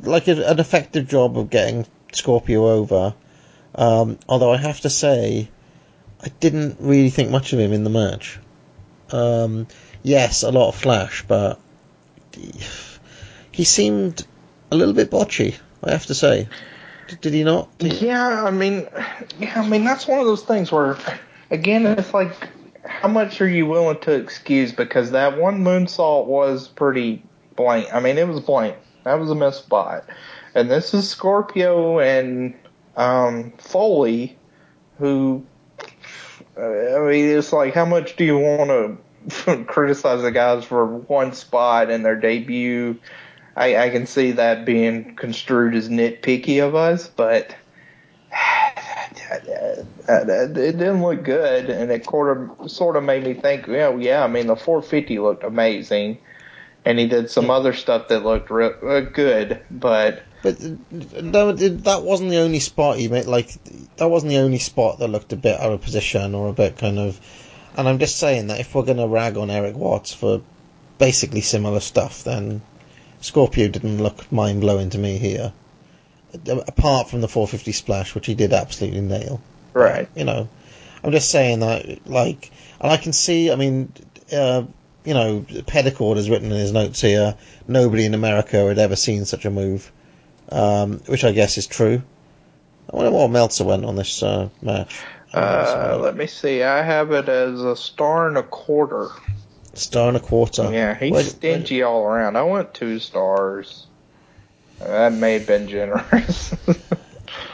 like a, an effective job of getting Scorpio over. Um, although I have to say, I didn't really think much of him in the match. Um, yes, a lot of flash, but he seemed a little bit botchy. I have to say. D- Did he not? Yeah, I mean, yeah, I mean that's one of those things where, again, it's like, how much are you willing to excuse? Because that one moonsault was pretty blank. I mean, it was blank. That was a missed spot. And this is Scorpio and um, Foley, who, uh, I mean, it's like, how much do you want to criticize the guys for one spot in their debut? I, I can see that being construed as nitpicky of us, but it didn't look good, and it sort of sort of made me think, yeah, yeah. I mean, the 450 looked amazing, and he did some other stuff that looked re- uh, good, but But no, that wasn't the only spot he made. Like that wasn't the only spot that looked a bit out of position or a bit kind of. And I'm just saying that if we're going to rag on Erik Watts for basically similar stuff, then Scorpio didn't look mind blowing to me here. Apart from the 450 splash, which he did absolutely nail. right. You know, I'm just saying that, like, and I can see, I mean, uh, you know, Pedicord has written in his notes here, nobody in America had ever seen such a move, um, which I guess is true. I wonder what Meltzer went on this uh, match. Uh, let me see. I have it as a star and a quarter. Star and a quarter. Yeah, he's Where- stingy all around. I went two stars. That may have been generous.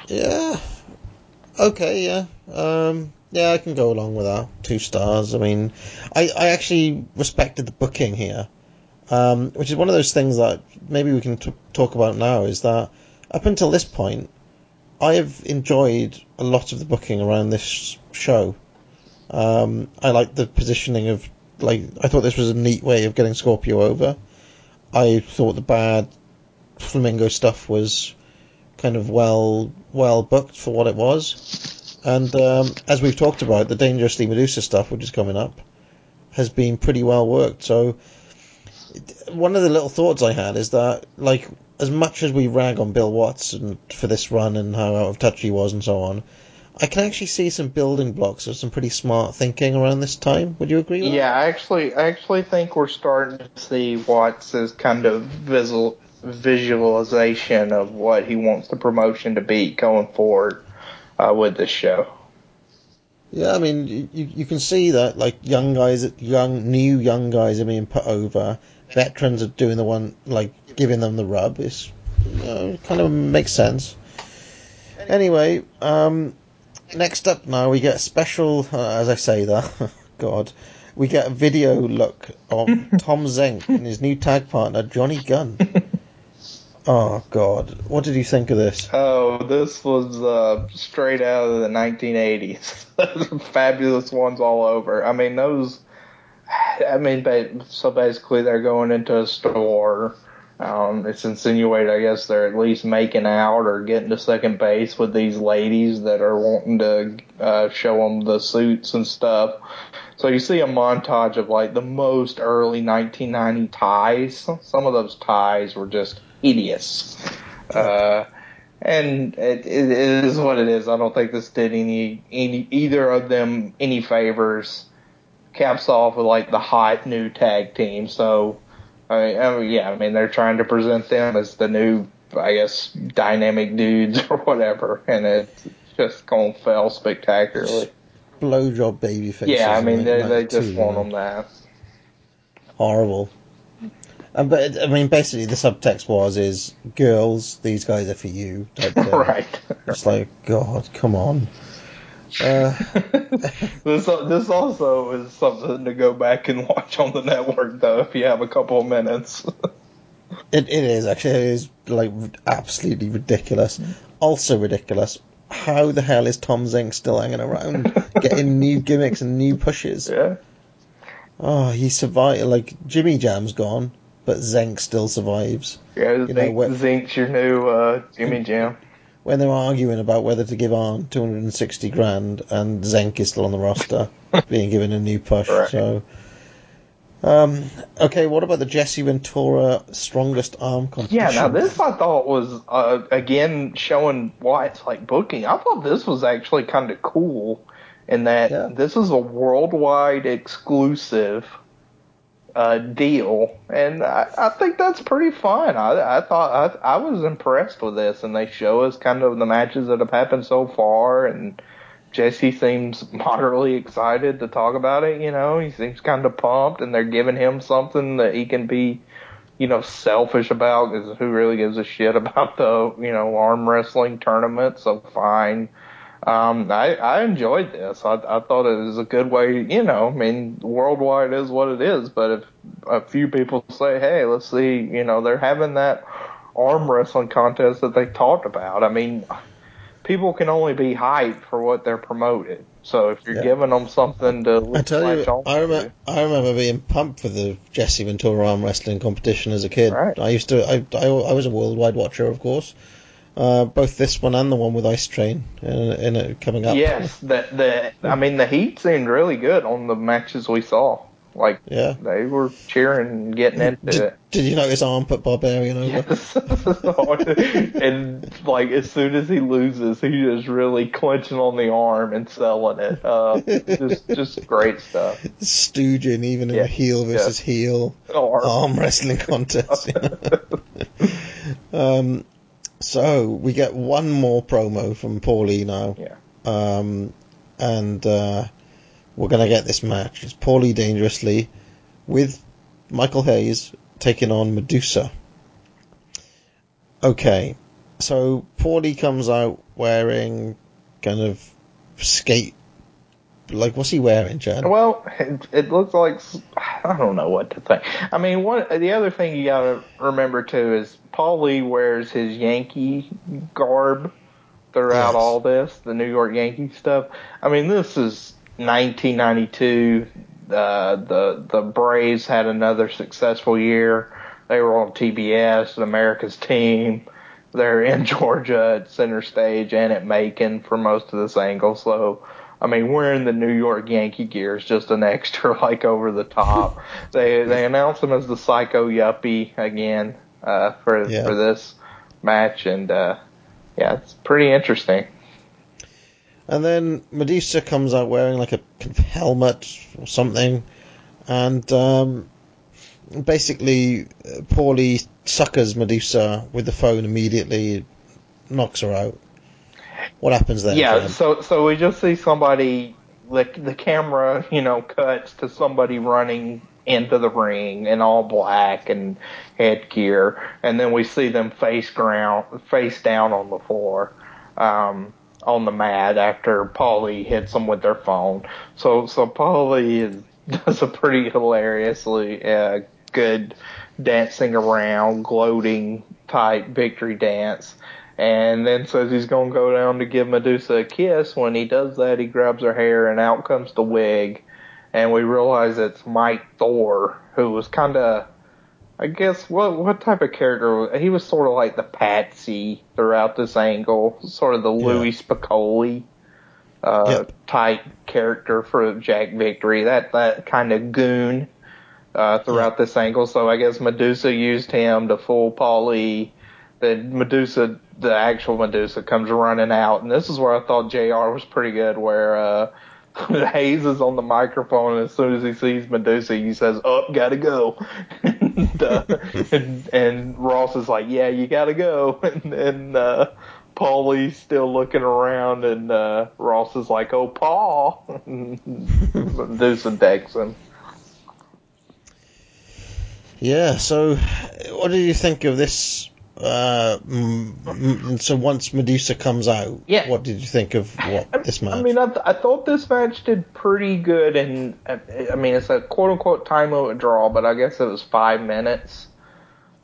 Yeah. Okay, yeah. Um, yeah, I can go along with that. Two stars. I mean, I, I actually respected the booking here, um, which is one of those things that maybe we can t- talk about now. Is that up until this point, I have enjoyed a lot of the booking around this show. Um, I like the positioning of like I thought this was a neat way of getting Scorpio over. I thought the bad flamingo stuff was kind of well well booked for what it was. And um, as we've talked about, the Dangerously Madusa stuff, which is coming up, has been pretty well worked. So one of the little thoughts I had is that, like, as much as we rag on Bill Watts and for this run and how out of touch he was and so on, I can actually see some building blocks of some pretty smart thinking around this time. Would you agree with Yeah, I actually, I actually think we're starting to see Watts' kind of visual visualization of what he wants the promotion to be going forward uh, with this show. Yeah, I mean, you, you can see that like young guys, young new young guys are being put over. Veterans are doing the one like giving them the rub. It's you know, it kind of makes sense. Anyway, um, next up now we get a special, uh, as I say that, God. We get a video look of Tom Zenk and his new tag partner, Johnny Gunn. Oh, God. What did you think of this? Oh, this was uh, straight out of the 1980s. Fabulous ones all over. I mean, those. I mean, so basically they're going into a store. Um, it's insinuated, I guess, they're at least making out or getting to second base with these ladies that are wanting to uh, show them the suits and stuff. So you see a montage of like the most early 1990 ties. Some of those ties were just hideous. Uh, and it, it is what it is. I don't think this did any, any either of them any favors. Caps off with like the hot new tag team. So, I mean, I mean, yeah, I mean they're trying to present them as the new, I guess, dynamic dudes or whatever, and it just going fell spectacularly. Blowjob baby faces. Yeah, I mean they they 92, just want yeah. them that. Horrible. Um, but I mean, basically, the subtext was is girls. These guys are for you. Right. It's like God, come on. Uh, This this also is something to go back and watch on the network though if you have a couple of minutes. it, it is actually it is like absolutely ridiculous. Also ridiculous. How the hell is Tom Zenk still hanging around, getting new gimmicks and new pushes? yeah. Oh, he survived. Like Jimmy Jam's gone, but Zenk still survives. Yeah, You know, Zenk, what- Zenk's your new uh, Jimmy Jam. When they're arguing about whether to give Arn 260 grand and Zenk is still on the roster, being given a new push. Right. So, um, okay, what about the Jesse Ventura strongest arm competition? Yeah, now this I thought was uh, again showing why it's like booking. I thought this was actually kind of cool in that Yeah. this is a worldwide exclusive uh, deal, and I, I think that's pretty fun. I, I thought I, I was impressed with this, and they show us kind of the matches that have happened so far, and Jesse seems moderately excited to talk about it. You know, he seems kind of pumped, and they're giving him something that he can be you know, selfish about because who really gives a shit about the, you know, arm wrestling tournament? So fine. Um, I, I enjoyed this. I, I thought it was a good way, you know, I mean, worldwide is what it is, but if a few people say, hey, let's see, you know, they're having that arm wrestling contest that they talked about. I mean, people can only be hyped for what they're promoted. So if you're Yeah. giving them something to I tell you, I remember, I remember being pumped for the Jesse Ventura arm wrestling competition as a kid. Right. I used to, I, I, I was a worldwide watcher, of course. Uh, both this one and the one with Ice Train in, in it coming up. Yes, the the I mean the Heat seemed really good on the matches we saw. Like Yeah. they were cheering and getting into Did, it. did you notice Arn put Barbarian over? Yes. and like as soon as he loses, he just really clenching on the arm and selling it. Uh, just just great stuff. Stooging even in Yeah. a heel versus heel Arm. arm wrestling contest. um, so we get one more promo from Paulie now. Yeah. Um, and uh, we're going to get this match. It's Paulie Dangerously with Michael Hayes taking on Madusa. Okay, so Paulie comes out wearing kind of skate. Like, what's he wearing, Chad? Well, it, it looks like I don't know what to think. I mean, one the other thing you gotta remember too is Paulie wears his Yankee garb throughout Yes. all this, the New York Yankee stuff. I mean, this is 1992. Uh, the the Braves had another successful year. They were on TBS, America's team. They're in Georgia at center stage and at Macon for most of this angle. So, I mean, wearing the New York Yankee gear is just an extra, like, over the top. they they announced him as the Psycho Yuppie again uh, for Yeah. for this match, and uh, yeah, it's pretty interesting. And then Madusa comes out wearing like a helmet or something, and um, basically uh, Paulie suckers Madusa with the phone immediately, knocks her out. What happens then? Yeah, so so we just see somebody like the camera, you know, cuts to somebody running into the ring in all black and headgear, and then we see them face ground, face down on the floor. Um, on the mat after Paulie hits them with their phone. So so Paulie is, does a pretty hilariously uh, good dancing around, gloating type victory dance. And then says he's gonna go down to give Madusa a kiss. When he does that, he grabs her hair, and out comes the wig. And we realize it's Mike Thor, who was kind of I guess what what type of character he was sort of like the patsy throughout this angle, sort of the Yeah. Louis Spicolli uh, Yep. type character for Jack Victory, that that kind of goon uh, throughout this angle. So I guess Madusa used him to fool Paulie. Then Madusa, the actual Madusa, comes running out, and this is where I thought Jr. was pretty good, where. uh Hayes is on the microphone, and as soon as he sees Madusa, he says, "Up, gotta go." and, uh, and, and Ross is like, "Yeah, you gotta go." And then uh, Paulie's still looking around, and uh, Ross is like, "Oh, Paul." Madusa decks him. Yeah. So, what do you think of this? Uh, so once Madusa comes out, Yeah. what did you think of what this match? I mean, I, th- I thought this match did pretty good, and uh, I mean, it's a quote unquote time limit draw, but I guess it was five minutes.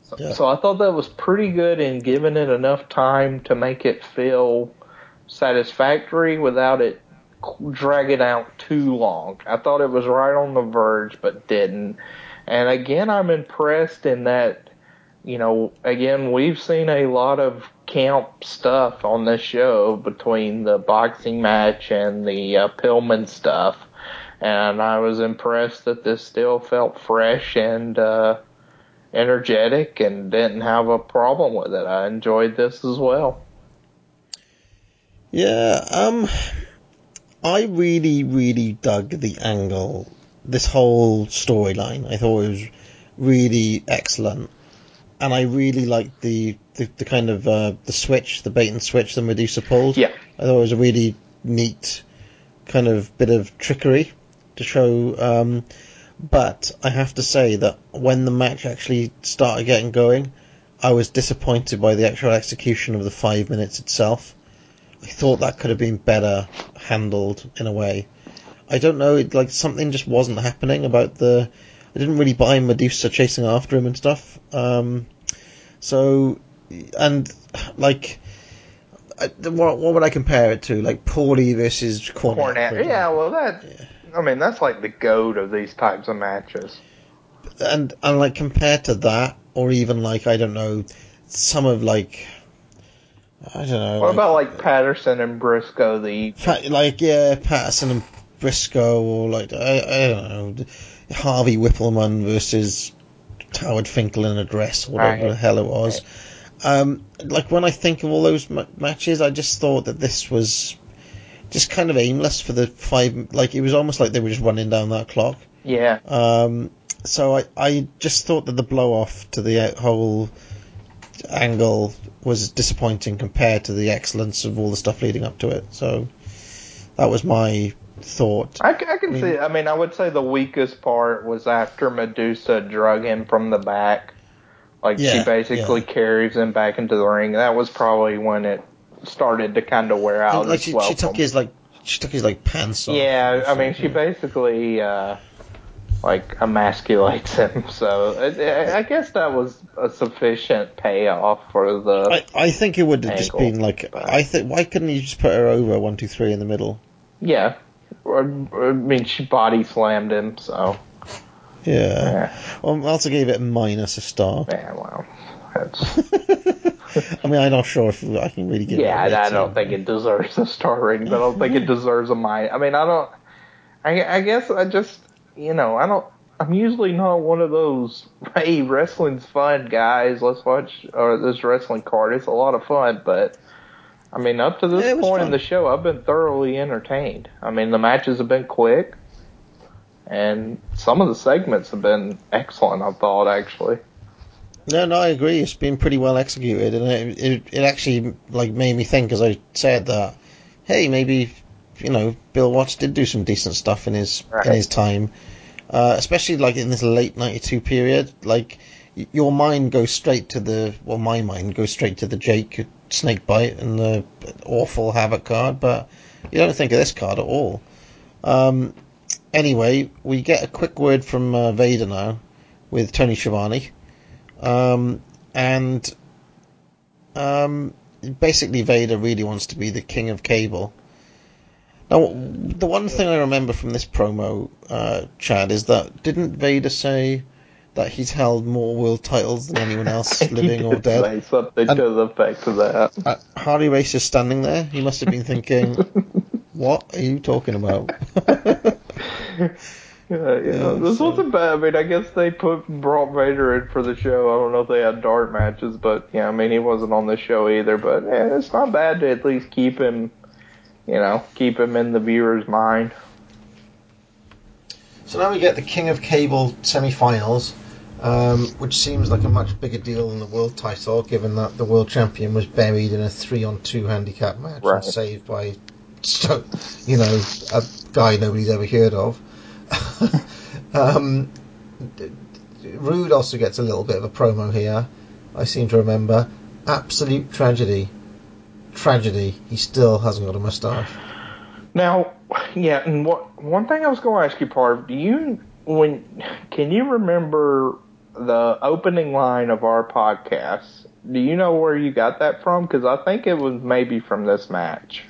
So, Yeah. so I thought that was pretty good in giving it enough time to make it feel satisfactory without it dragging out too long. I thought it was right on the verge, but didn't. And again, I'm impressed in that you know, again, we've seen a lot of camp stuff on this show between the boxing match and the uh, Pillman stuff, and I was impressed that this still felt fresh and uh, energetic and didn't have a problem with it. I enjoyed this as well. Yeah, um, I really, really dug the angle, this whole storyline. I thought it was really excellent, and I really liked the the, the kind of uh, the switch, the bait and switch that Madusa pulled. Yeah. I thought it was a really neat kind of bit of trickery to show. Um, but I have to say that when the match actually started getting going, I was disappointed by the actual execution of the five minutes itself. I thought that could have been better handled in a way. I don't know, it, like something just wasn't happening about the. I didn't really buy Madusa chasing after him and stuff. Um, so, and like, I, what, what would I compare it to? Like Paulie versus Cornette. Cornette, yeah, well, that. I mean, that's like the goat of these types of matches. and and like compared to that, or even like I don't know, some of like I don't know. What like, about like Patterson and Briscoe? The like yeah, Patterson and Briscoe, or like I, I don't know, Harvey Whippleman versus Howard Finkel in a dress, or whatever Right. the hell it was. Um, like when I think of all those ma- matches, I just thought that this was just kind of aimless for the five. Like it was almost like they were just running down that clock. yeah, Um, so I, I just thought that the blow off to the uh, whole angle was disappointing compared to the excellence of all the stuff leading up to it. So that was my thought. I, I can see. I mean, I would say the weakest part was after Madusa drug him from the back. Like Yeah, she basically yeah. carries him back into the ring. That was probably when it started to kind of wear out. like as she, well she took his like she took his like pants off. Yeah, I mean, she basically uh, like emasculates him. So I, I guess that was a sufficient payoff for the. I, I think it would have just been like but- I think why couldn't you just put her over one two three in the middle? yeah, I mean, she body slammed him. So Yeah. yeah, Well, I also gave it a minus a star. yeah well, that's. I mean, I'm not sure if I can really give Yeah, it. a I don't think it deserves a star rating, but I don't think it deserves a minus. I mean, I don't. I, I guess I just, you know, I don't. I'm usually not one of those. Hey, wrestling's fun, guys. Let's watch or this wrestling card. It's a lot of fun, but I mean, up to this Yeah, it was point in the show, I've been thoroughly entertained. I mean, the matches have been quick, and some of the segments have been excellent. I thought actually. No, no, I agree. It's been pretty well executed, and it, it, it actually like made me think as I said that, hey, maybe you know Bill Watts did do some decent stuff in his Right. in his time, uh, especially like in this late '92 period. Like y- your mind goes straight to the well, my mind goes straight to the Jake snake bite and the awful havoc card, but you don't think of this card at all. Um, anyway, we get a quick word from uh, Vader now with Tony Schiavone, um, and um, basically Vader really wants to be the king of cable. Now, the one thing I remember from this promo, uh, Chad, is that didn't Vader say that he's held more world titles than anyone else, living or dead? Say something And- to the effect of that. Uh, Harley Race is standing there. He must have been thinking, "What are you talking about?" Yeah, yeah. this so- wasn't bad. I mean, I guess they put brought Vader in for the show. I don't know if they had dart matches, but yeah, I mean, he wasn't on the show either. But yeah, it's not bad to at least keep him, you know, keep him in the viewer's mind. So now we get the King of Cable semi-finals, um, which seems like a much bigger deal than the world title, given that the world champion was buried in a three-on-two handicap match Right. and saved by, so- you know, a guy nobody's ever heard of. um, d- d- Rude also gets a little bit of a promo here. I seem to remember. Absolute tragedy. Tragedy. He still hasn't got a moustache. Now, yeah, and what one thing I was going to ask you, Parv, do you when can you remember the opening line of our podcast? Do you know where you got that from? Because I think it was maybe from this match.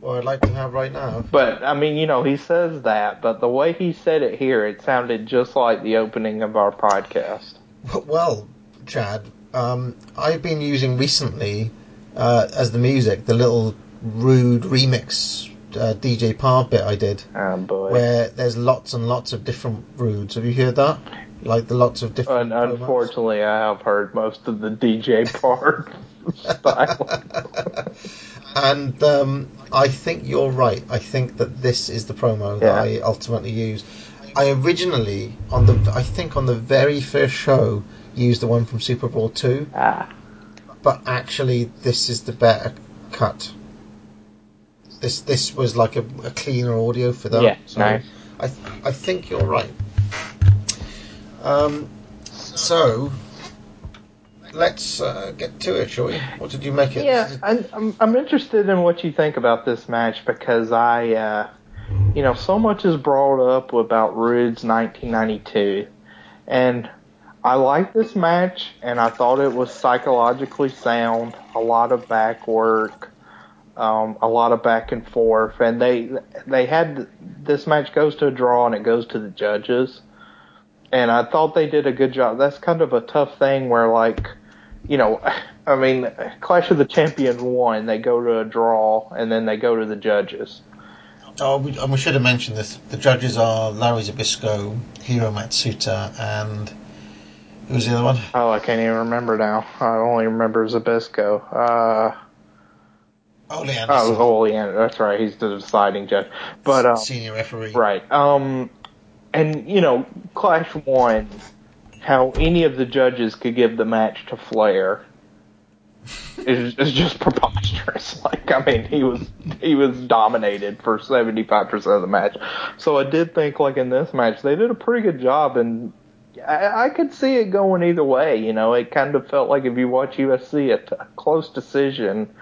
Well, I'd like to have right now. But I mean, you know, he says that, but the way he said it here, it sounded just like the opening of our podcast. Well, Chad, um, I've been using recently uh, as the music the little rude remix uh, DJ Parv bit I did, Oh boy. where there's lots and lots of different rudes. Have you heard that? Like the lots of different. Un- unfortunately, I have heard most of the DJ part style. and um, I think you're right. I think that this is the promo that Yeah. I ultimately used. I originally on the I think on the very first show used the one from SuperBrawl two, Ah. but actually this is the better cut. This this was like a, a cleaner audio for that. Yeah, so nice. I th- I think you're right. Um, so let's uh, get to it, shall we? What did you make it? Yeah, I'm, I'm interested in what you think about this match because I, uh, you know, so much is brought up about Rude's 1992, and I like this match, and I thought it was psychologically sound. A lot of back work, um, a lot of back and forth, and they they had this match goes to a draw and it goes to the judges, and I thought they did a good job. That's kind of a tough thing where like you know, I mean, Clash of the Champions one. They go to a draw, and then they go to the judges. Oh, we, and we should have mentioned this. The judges are Larry Zbyszko, Hiro Matsuda, and who's the other one? Oh, I can't even remember now. I only remember Zabisco. Uh, Ole Anderson, oh, Ole Anderson. That's right. He's the deciding judge. But um, senior referee. right. Um, and you know, Clash one. How any of the judges could give the match to Flair is, is just preposterous. Like, I mean, he was he was dominated for seventy five percent of the match. So I did think, like in this match, they did a pretty good job, and I, I could see it going either way. You know, it kind of felt like if you watch UFC, a, t- a close decision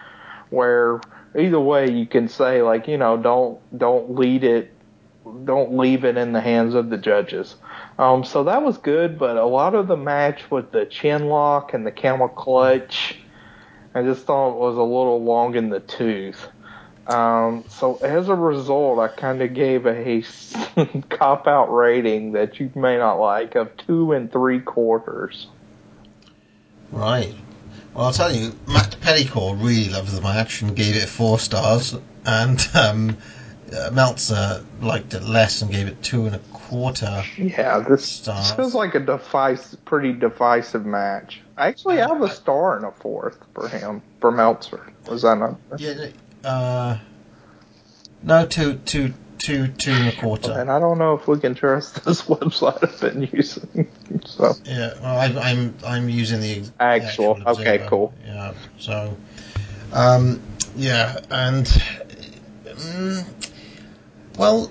where either way you can say like, you know, don't don't lead it, don't leave it in the hands of the judges. Um, so that was good, but a lot of the match with the chin lock and the camel clutch, I just thought was a little long in the tooth. Um, so as a result, I kind of gave a cop out rating that you may not like of two and three quarters. Right. Well, I'll tell you, Matt Pedicord really loved the match and gave it four stars, and um, uh, Meltzer liked it less and gave it two and a quarter. Yeah, this Stars. feels like a pretty divisive match. Actually, I have a star and a fourth for him, for Meltzer. Was that not? Yeah. Uh, no, two, two, two, two and a quarter. And I don't know if we can trust this website I've been using. So Yeah, well, I, I'm I'm using the Actual, the okay, cool. Yeah, so, um, yeah, and mm, well,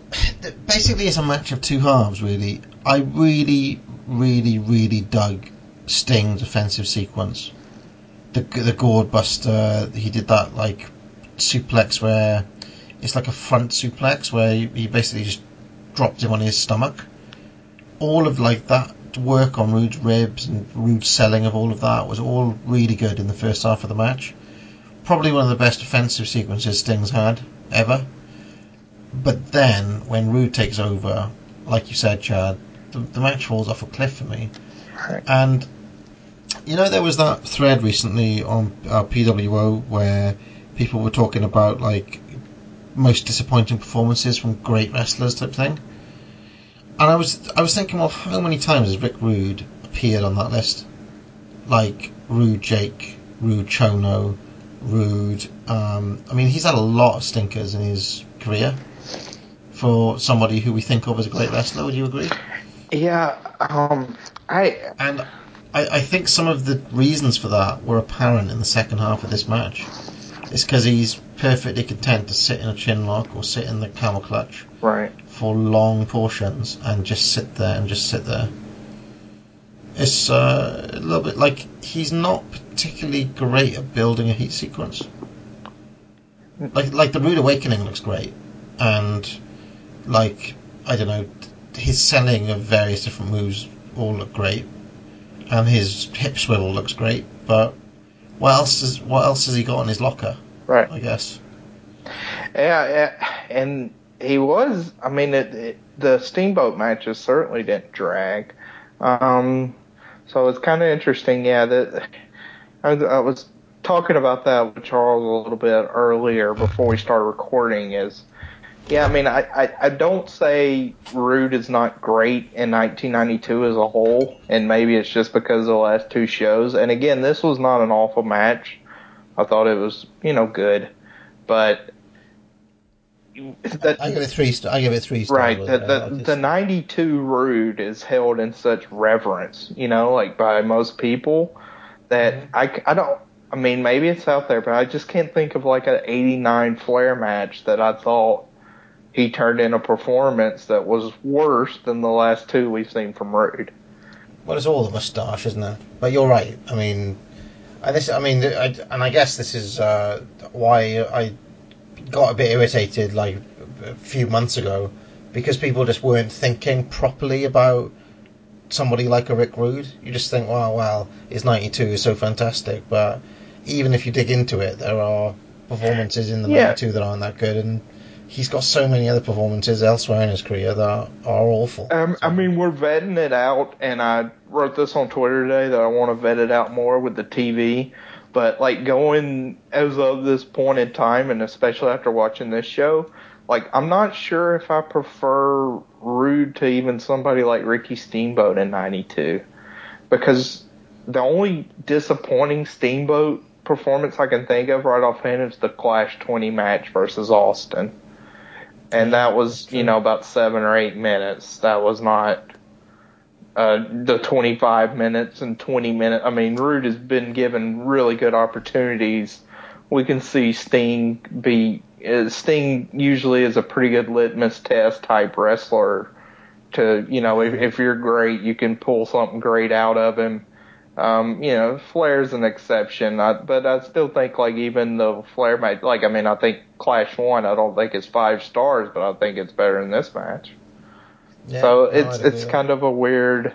basically, it's a match of two halves. Really, I really, really, really dug Sting's offensive sequence. the the gourd buster. He did that like suplex where it's like a front suplex where he, basically just dropped him on his stomach. All of like that work on Rude's ribs and Rude's selling of all of that was all really good in the first half of the match. Probably one of the best offensive sequences Sting's had ever. But then when Rude takes over, like you said, Chad, the, the match falls off a cliff for me. And you know, there was that thread recently on uh, PWO where people were talking about like most disappointing performances from great wrestlers type thing. And I was I was thinking, well, how many times has Rick Rude appeared on that list? Like Rude Jake, Rude Chono, Rude. Um, I mean, he's had a lot of stinkers in his career for somebody who we think of as a great wrestler. Would you agree? Yeah, um, I and I, I think some of the reasons for that were apparent in the second half of this match. It's because he's perfectly content to sit in a chin lock or sit in the camel clutch right for long portions and just sit there and just sit there. It's uh, a little bit like he's not particularly great at building a heat sequence. Like like the Rude Awakening looks great, and like I don't know, his selling of various different moves all look great, and his hip swivel looks great. But what else is what else has he got in his locker? Right. I guess. Yeah, yeah, and he was. I mean, it, it, the Steamboat matches certainly didn't drag. Um, so it's kind of interesting. Yeah, that I, I was talking about that with Charles a little bit earlier before we started recording. Is yeah, I mean, I, I, I don't say Rude is not great in 1992 as a whole, and maybe it's just because of the last two shows. And again, this was not an awful match. I thought it was, you know, good, but that, I give it three. I give it three stars. Right. The the, the 92 Rude is held in such reverence, you know, like by most people that mm-hmm. I, I don't. I mean, maybe it's out there, but I just can't think of like an 89 Flair match that I thought he turned in a performance that was worse than the last two we've seen from Rude. Well, it's all the moustache, isn't it? But you're right. I mean, and this, I mean, I, and I guess this is uh, why I got a bit irritated like a few months ago because people just weren't thinking properly about somebody like a Rick Rude. You just think, wow, wow, his 92 is so fantastic, but even if you dig into it, there are performances in the yeah. 92 that aren't that good, and he's got so many other performances elsewhere in his career that are, awful. Um, I mean, we're vetting it out, and I wrote this on Twitter today that I want to vet it out more with the TV. But like going as of this point in time, and especially after watching this show, like I'm not sure if I prefer Rude to even somebody like Ricky Steamboat in '92, because the only disappointing Steamboat performance I can think of right offhand is the Clash 20 match versus Austin and that was you know about seven or eight minutes. That was not uh, the 25 minutes and 20 minutes. I mean, Rude has been given really good opportunities. We can see Sting be uh, Sting usually is a pretty good litmus test type wrestler. To you know, if, if you're great, you can pull something great out of him. Um, you know, Flair's an exception, I, but I still think like even the Flair match, like I mean, I think Clash One, I don't think it's five stars, but I think it's better than this match. Yeah, so no, it's it's kind of a weird.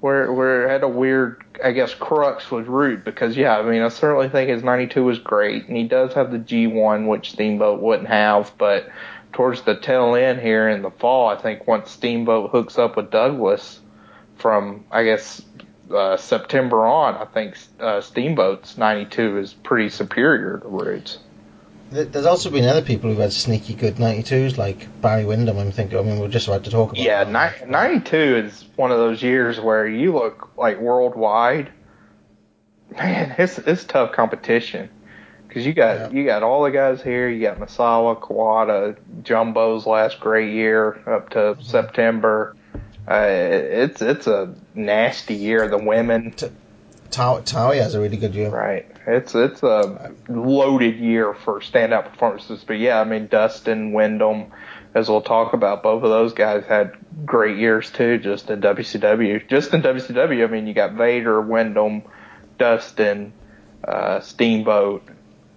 We're we're at a weird, I guess, crux with Rude because yeah, I mean, I certainly think his '92 was great, and he does have the G1, which Steamboat wouldn't have, but towards the tail end here in the fall, I think once Steamboat hooks up with Douglas from I guess uh, September on, I think uh, Steamboat's 92 is pretty superior to Rude's. There's also been other people who've had sneaky good 92s, like Barry Windham. I'm thinking. I mean, we're just about to talk about. Yeah, ni- 92 is one of those years where you look like worldwide. Man, it's it's tough competition because you got yeah. you got all the guys here. You got Misawa, Kawada, Jumbo's last great year up to mm-hmm. September. Uh, it's it's a nasty year. The women. T- Taui has a really good year. Right. It's it's a loaded year for standout performances. But yeah, I mean Dustin, Windham, as we'll talk about, both of those guys had great years too, just in WCW. Just in WCW, I mean you got Vader, Windham, Dustin, uh, Steamboat,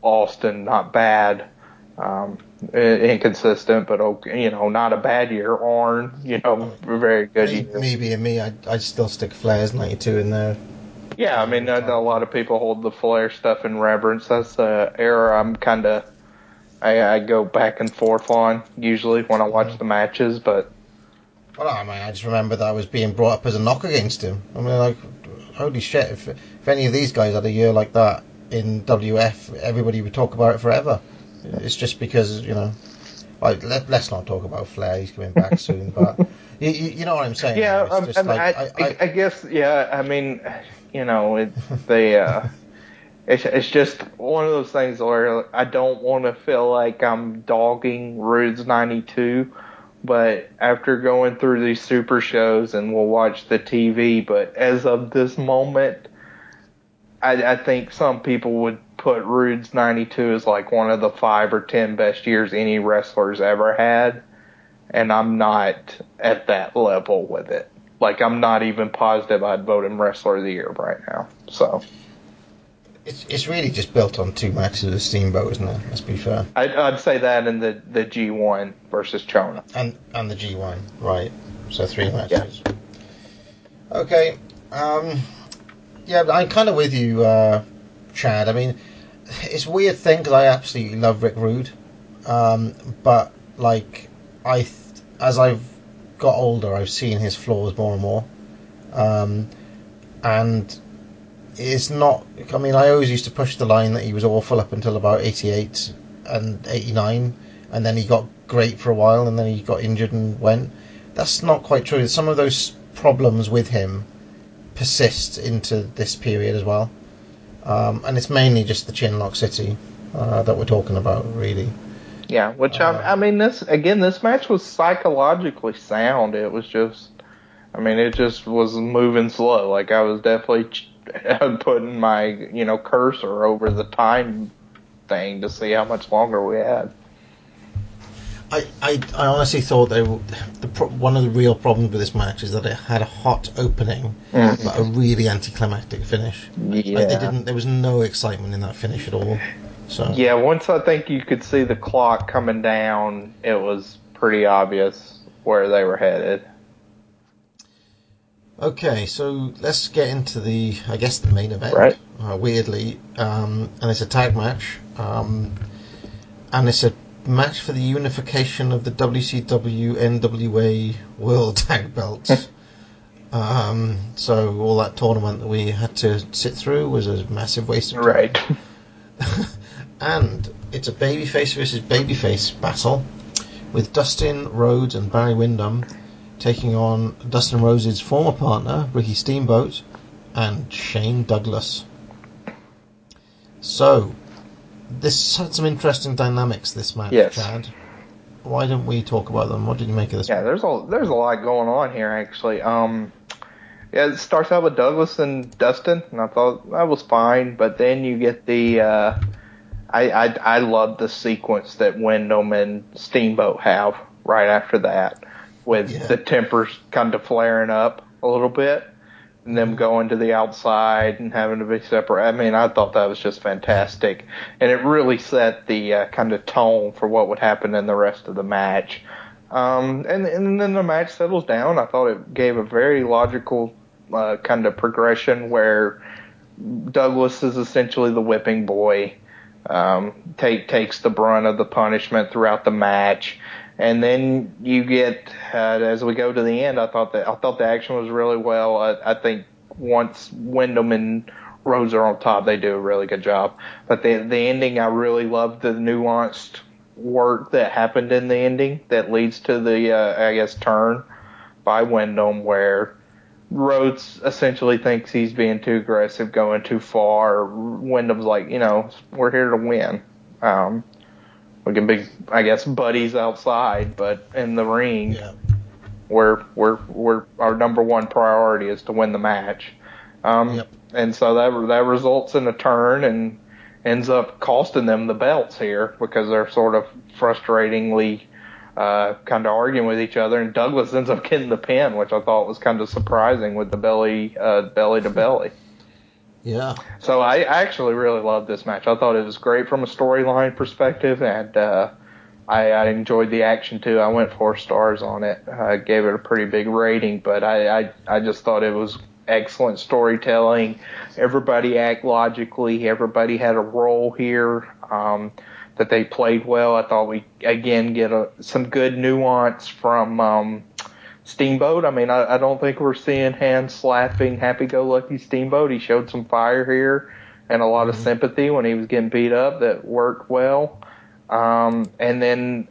Austin, not bad. Um, inconsistent, but okay, you know, not a bad year. Arn, you know, very good Me, year. me being me, I'd, I'd still stick Flair's 92 in there. Yeah, I mean, I know a lot of people hold the Flair stuff in reverence. That's the era I'm kind of, I, I go back and forth on usually when I watch mm-hmm. the matches, but Well, I mean, I just remember that I was being brought up as a knock against him. I mean, like, holy shit, if, if any of these guys had a year like that in WF, everybody would talk about it forever. It's just because, you know, like, let, let's not talk about Flair, he's coming back soon, but you, you, know what I'm saying? yeah, It's um, like, I, I- I, guess, yeah, I mean, you know, it, they, uh, it's, it's just one of those things where I don't want to feel like I'm dogging Rude's 92, but after going through these super shows and we'll watch the TV, but as of this moment, I, I think some people would put Rude's 92 as like one of the five or ten best years any wrestler's ever had. And I'm not at that level with it. Like, I'm not even positive I'd vote him wrestler of the year right now. So, it's, it's really just built on two matches of Steamboat, isn't it? Let's be fair. I'd, I'd say that in the, the G1 versus Chono. And and the G1, right. So three matches. Okay. Um, yeah, I'm kind of with you, uh, Chad. I mean, it's a weird thing because I absolutely love Rick Rude. Um, but, like, I, th- as I've got older, I've seen his flaws more and more. Um, and it's not, I mean, I always used to push the line that he was awful up until about 88 and 89, and then he got great for a while, and then he got injured and went. That's not quite true. Some of those problems with him persist into this period as well. Um, and it's mainly just the Chinlock City uh, that we're talking about, really. Yeah, which I, I mean, this again, this match was psychologically sound. It was just, I mean, it just was moving slow. Like I was definitely ch- putting my, you know, cursor over the time thing to see how much longer we had. I, I, I honestly thought they were, the pro- one of the real problems with this match is that it had a hot opening, Mhm. but a really anticlimactic finish. Like they didn't. There was no excitement in that finish at all. So Yeah, once I think you could see the clock coming down, it was pretty obvious where they were headed. Okay, so let's get into the, I guess, the main event. Right. Uh, weirdly, um, and it's a tag match, um, and it's a match for the unification of the WCW NWA World Tag Belts. um, so all that tournament that we had to sit through was a massive waste of time. Right. and it's a babyface versus babyface battle with Dustin Rhodes and Barry Windham taking on Dustin Rhodes' former partner Ricky Steamboat and Shane Douglas. So, this had some interesting dynamics. This match, Yes. Chad. Why don't we talk about them? What did you make of this? Yeah, there's a there's a lot going on here actually. Um, yeah, it starts out with Douglas and Dustin, and I thought that was fine, but then you get the uh, I I I love the sequence that Windham and Steamboat have right after that, with Yeah. the tempers kind of flaring up a little bit, and them going to the outside and having to be separate. I mean, I thought that was just fantastic, and it really set the uh, kind of tone for what would happen in the rest of the match. Um, and, and then the match settles down. I thought it gave a very logical uh, kind of progression where Douglas is essentially the whipping boy, um, take, takes the brunt of the punishment throughout the match. And then you get, uh, as we go to the end, I thought that, I thought the action was really well. I, I think once Windham and Rhodes are on top, they do a really good job. But the, the ending, I really loved the nuanced work that happened in the ending that leads to the, uh, I guess, turn by Windham where Rhodes essentially thinks he's being too aggressive, going too far. Windham's like, you know, we're here to win. Um, we can be, I guess, buddies outside, but in the ring, Yeah. we're we're we're our number one priority is to win the match. Um, Yep. And so that that results in a turn and ends up costing them the belts here because they're sort of frustratingly uh, kind of arguing with each other. And Douglas ends up getting the pin, which I thought was kind of surprising with the belly uh, belly to belly. Yeah. So I, actually really loved this match. I thought it was great from a storyline perspective, and uh, I, I enjoyed the action too. I went four stars on it. I gave it a pretty big rating, but I, I, I just thought it was excellent storytelling. Everybody act logically. Everybody had a role here um, that they played well. I thought we again get a, some good nuance from um, Steamboat. I mean, I, I don't think we're seeing hand slapping, happy-go-lucky Steamboat. He showed some fire here and a lot of sympathy when he was getting beat up. That worked well. Um, and then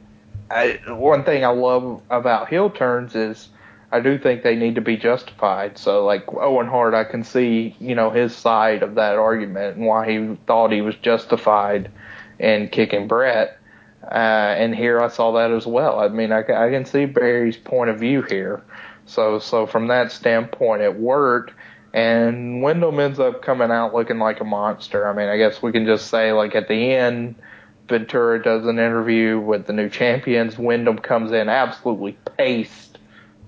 I, one thing I love about heel turns is I do think they need to be justified. So like Owen Hart, I can see you know his side of that argument and why he thought he was justified in kicking Brett. Uh, and here I saw that as well. I mean, I, I can see Barry's point of view here. So so from that standpoint, it worked. And Windham ends up coming out looking like a monster. I mean, I guess we can just say like at the end. Ventura does an interview with the new champions. Windham comes in absolutely paced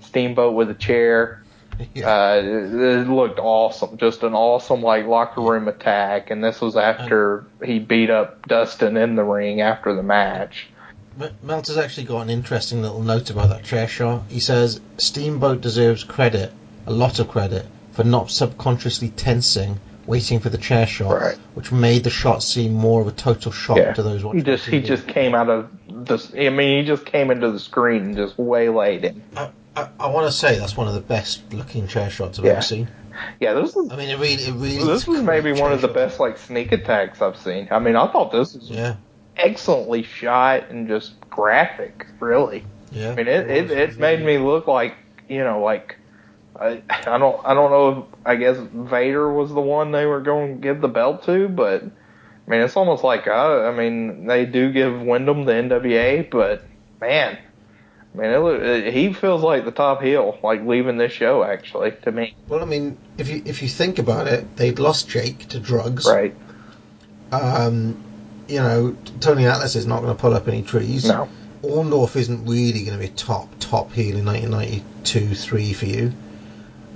Steamboat with a chair. Uh, it, it looked awesome, just an awesome like locker room attack. And this was after he beat up Dustin in the ring after the match. Meltzer's actually got an interesting little note about that chair shot. He says Steamboat deserves credit, a lot of credit, for not subconsciously tensing, waiting for the chair shot, Right. which made the shot seem more of a total shock Yeah, to those watching. he just he just came out of the. I mean, he just came into the screen and just waylaid him. I, I, I want to say that's one of the best looking chair shots I've Yeah. ever seen. Yeah, this was I mean, it really, it really. this is was maybe one of the shot. best like sneak attacks I've seen. I mean, I thought this was Yeah, excellently shot and just graphic, really. yeah. I mean, it it, was. it made me look like you know like I I don't I don't know if I guess Vader was the one they were going to give the belt to, but I mean it's almost like uh, I mean they do give Windham the NWA, but man, I mean it, it, he feels like the top heel, like leaving this show actually to me. Well, I mean, if you if you think about it, they'd lost Jake to drugs. Right? Um, you know, Tony Atlas is not going to pull up any trees. No. Orndorff isn't really going to be top top heel in 1992 3 for you.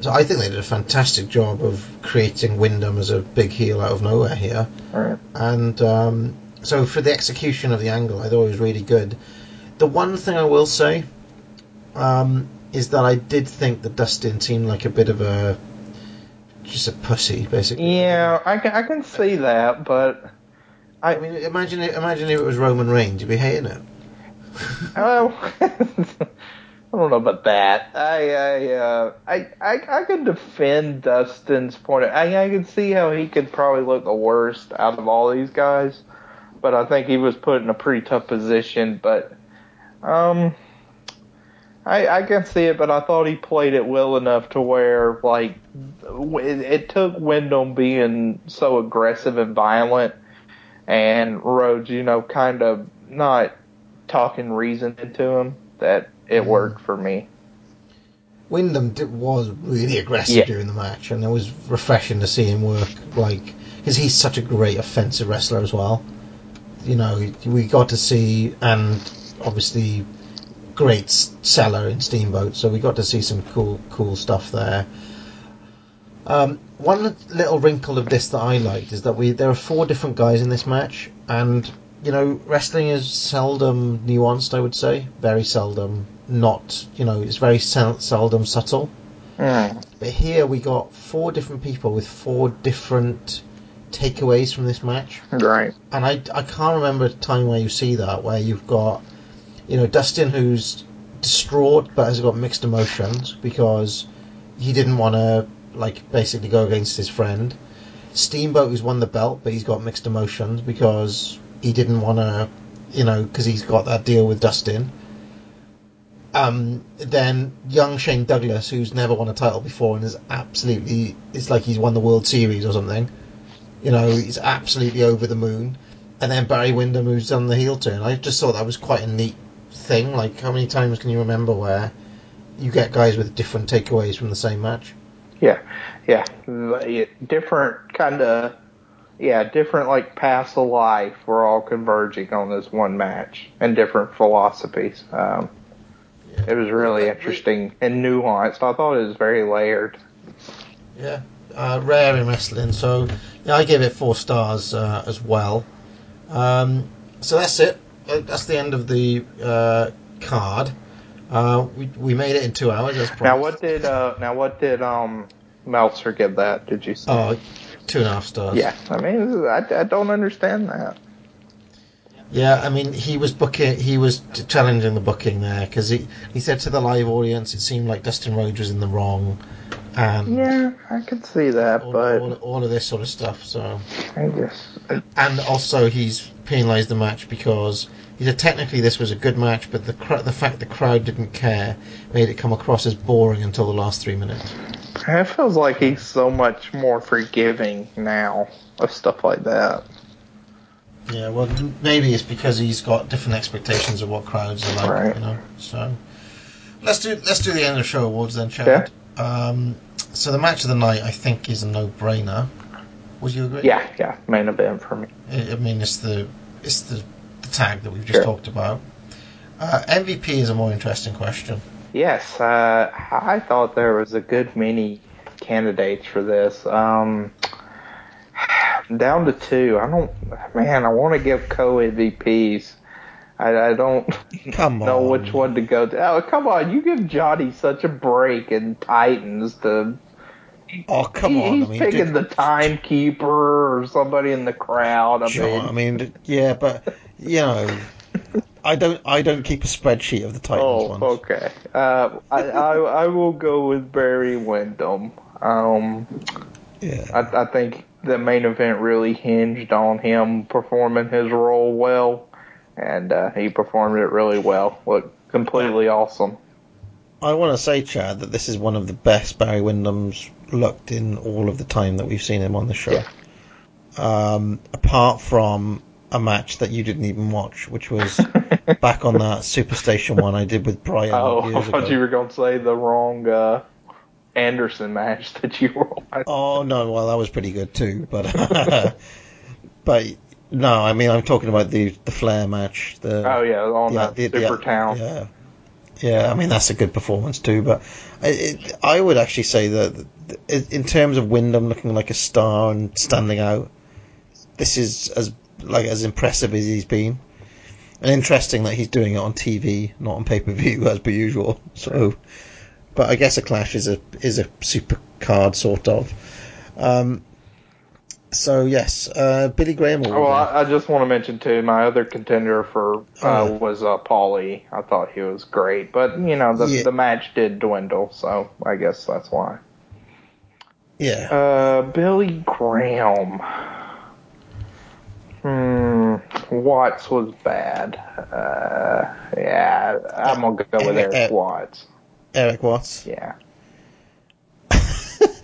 So I think they did a fantastic job of creating Windham as a big heel out of nowhere here. Right. And um, so for the execution of the angle, I thought it was really good. The one thing I will say um, is that I did think that Dustin seemed like a bit of a just a pussy, basically. Yeah, I can I can see that, but I mean, imagine it, imagine if it was Roman Reigns, you'd be hating it. Oh, I don't know about that. I I uh, I, I I could defend Dustin's point. Of, I I could see how he could probably look the worst out of all these guys, but I think he was put in a pretty tough position. But um, I I can see it, but I thought he played it well enough to where like it, it took Windham being so aggressive and violent, and Rhodes, you know, kind of not talking reason into him that it worked for me. Windham did, was really aggressive Yeah. during the match, and it was refreshing to see him work like because he's such a great offensive wrestler as well. You know, we got to see, and obviously, great seller in Steamboat, so we got to see some cool, cool stuff there. Um, one little wrinkle of this that I liked is that we there are four different guys in this match, and you know, wrestling is seldom nuanced. I would say very seldom. Not you know, it's very sel- seldom subtle. Mm. But here we got four different people with four different takeaways from this match. Right. And I, I can't remember a time where you see that, where you've got, you know, Dustin who's distraught but has got mixed emotions because he didn't want to, like, basically go against his friend. Steamboat who's won the belt but he's got mixed emotions because he didn't want to, you know, because he's got that deal with Dustin. Um, then young Shane Douglas, who's never won a title before and is absolutely, it's like he's won the World Series or something. You know, he's absolutely over the moon. And then Barry Windham, who's done the heel turn. I just thought that was quite a neat thing. Like, how many times can you remember where you get guys with different takeaways from the same match? Yeah, yeah, Yeah, different kind of, yeah, different like paths of life. We're all converging on this one match and different philosophies. Um, it was really interesting and nuanced. I thought it was very layered. Yeah. uh, rare in wrestling. So yeah, I give it four stars uh, as well. Um, so that's it. Uh, That's the end of the uh, card. Uh, we we made it in two hours. Now what did uh now what did um Meltzer give that? Did you say? Oh, two and a half stars. yeah. I mean, I, I don't understand that. Yeah, I mean, he was booking, he was challenging the booking there because he, he said to the live audience it seemed like Dustin Rhodes was in the wrong, and Yeah, I could see that, all, but all, all of this sort of stuff. So, I guess and also he's penalised the match because he said technically this was a good match, but the cr- the fact the crowd didn't care made it come across as boring until the last three minutes. it feels like he's so much more forgiving now of stuff like that. Yeah, well, maybe it's because he's got different expectations of what crowds are like, Right. you know. So let's do let's do the end of the show awards then, Chad. Um, so the match of the night, I think, is a no-brainer. Would you agree? Yeah, yeah, main event for me. I, mean, it's the it's the, the tag that we've just Sure. talked about. Uh, MVP is a more interesting question. Yes, uh, I thought there was a good many candidates for this. Um, down to two. I don't, man. I want to give co-MVPs. I, I don't Come know on. which one to go to. Oh, come on! You give Johnny such a break in Titans to. Oh, come he- on! He's I mean, picking the timekeeper or somebody in the crowd. I Sure, mean, I mean, yeah, but you know, I don't I don't keep a spreadsheet of the Titans Oh, ones. okay. Uh, I, I I will go with Barry Windham. Um, Yeah. I, I think the main event really hinged on him performing his role well, and uh, he performed it really well. Looked completely awesome. I want to say, Chad, that this is one of the best Barry Windham's looked in all of the time that we've seen him on the show. Yeah. Um, apart from a match that you didn't even watch, which was back on that Superstation one I did with Brian Oh, I thought ago. you were going to say the wrong uh, Anderson match that you were on. Oh no, well that was pretty good too, but but no, I mean I'm talking about the the Flair match. The Oh yeah, on the- the- Super Town. Yeah, yeah. I mean that's a good performance too. But I, it, I would actually say that in terms of Windham looking like a star and standing out, this is as like as impressive as he's been. And interesting that he's doing it on TV, not on pay per view as per usual. So, but I guess a clash is a is a super card sort of. Um, so yes, uh, Billy Graham. Oh, well, I, I just want to mention too, my other contender for uh, Oh, was uh, Paulie. I thought he was great, but you know the Yeah. the match did dwindle, so I guess that's why. yeah. Uh, Billy Graham. Hmm, Watts was bad. Uh, yeah, I'm gonna go with Erik uh, Watts. Erik Watts. Yeah.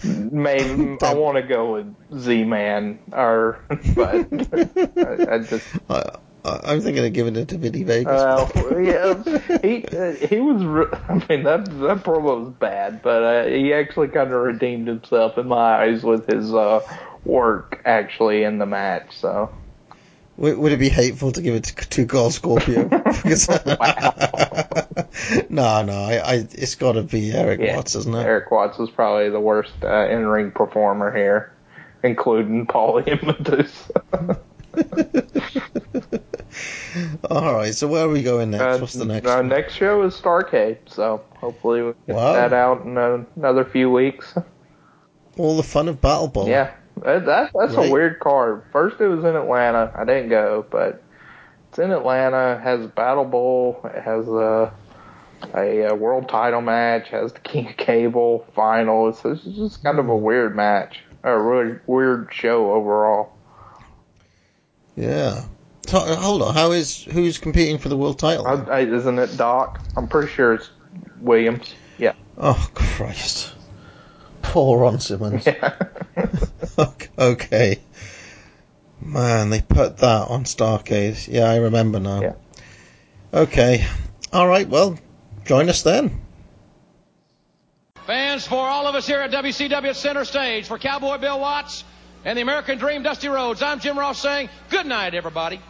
Maybe I want to go with Z Man, or but I, I just I, I'm thinking of giving it to Vinnie Vegas. Well, yeah, he uh, he was. Re- I mean that that promo was bad, but uh, he actually kind of redeemed himself in my eyes with his uh, work actually in the match. So would, would it be hateful to give it to, to Cold Scorpio? Because- no, no, I, I, it's got to be Erik yeah, Watts, isn't it? Erik Watts is probably the worst uh, in ring performer here, including Paulie and Madusa. All right, so where are we going next? Uh, What's the next? Our one? next show is Starcade, so hopefully we'll get Wow. that out in uh, another few weeks. All the fun of Battle Bowl. Yeah, that, that that's Right. a weird card. First it was in Atlanta. I didn't go, but it's in Atlanta. It has Battle Bowl. It has a a, uh world title match. Has the King of Cable final. It's, it's just kind of a weird match. A really weird show overall. Yeah. So, hold on, how is who's competing for the world title? I, I, isn't it Doc? I'm pretty sure it's Williams. Yeah. oh Christ! Poor Ron Simmons. Yeah. okay. Man, they put that on Starcade. Yeah, I remember now. Yeah. Okay. All right. Well, join us then. Fans, for all of us here at WCW Center Stage, for Cowboy Bill Watts and the American Dream Dusty Rhodes, I'm Jim Ross saying good night, everybody.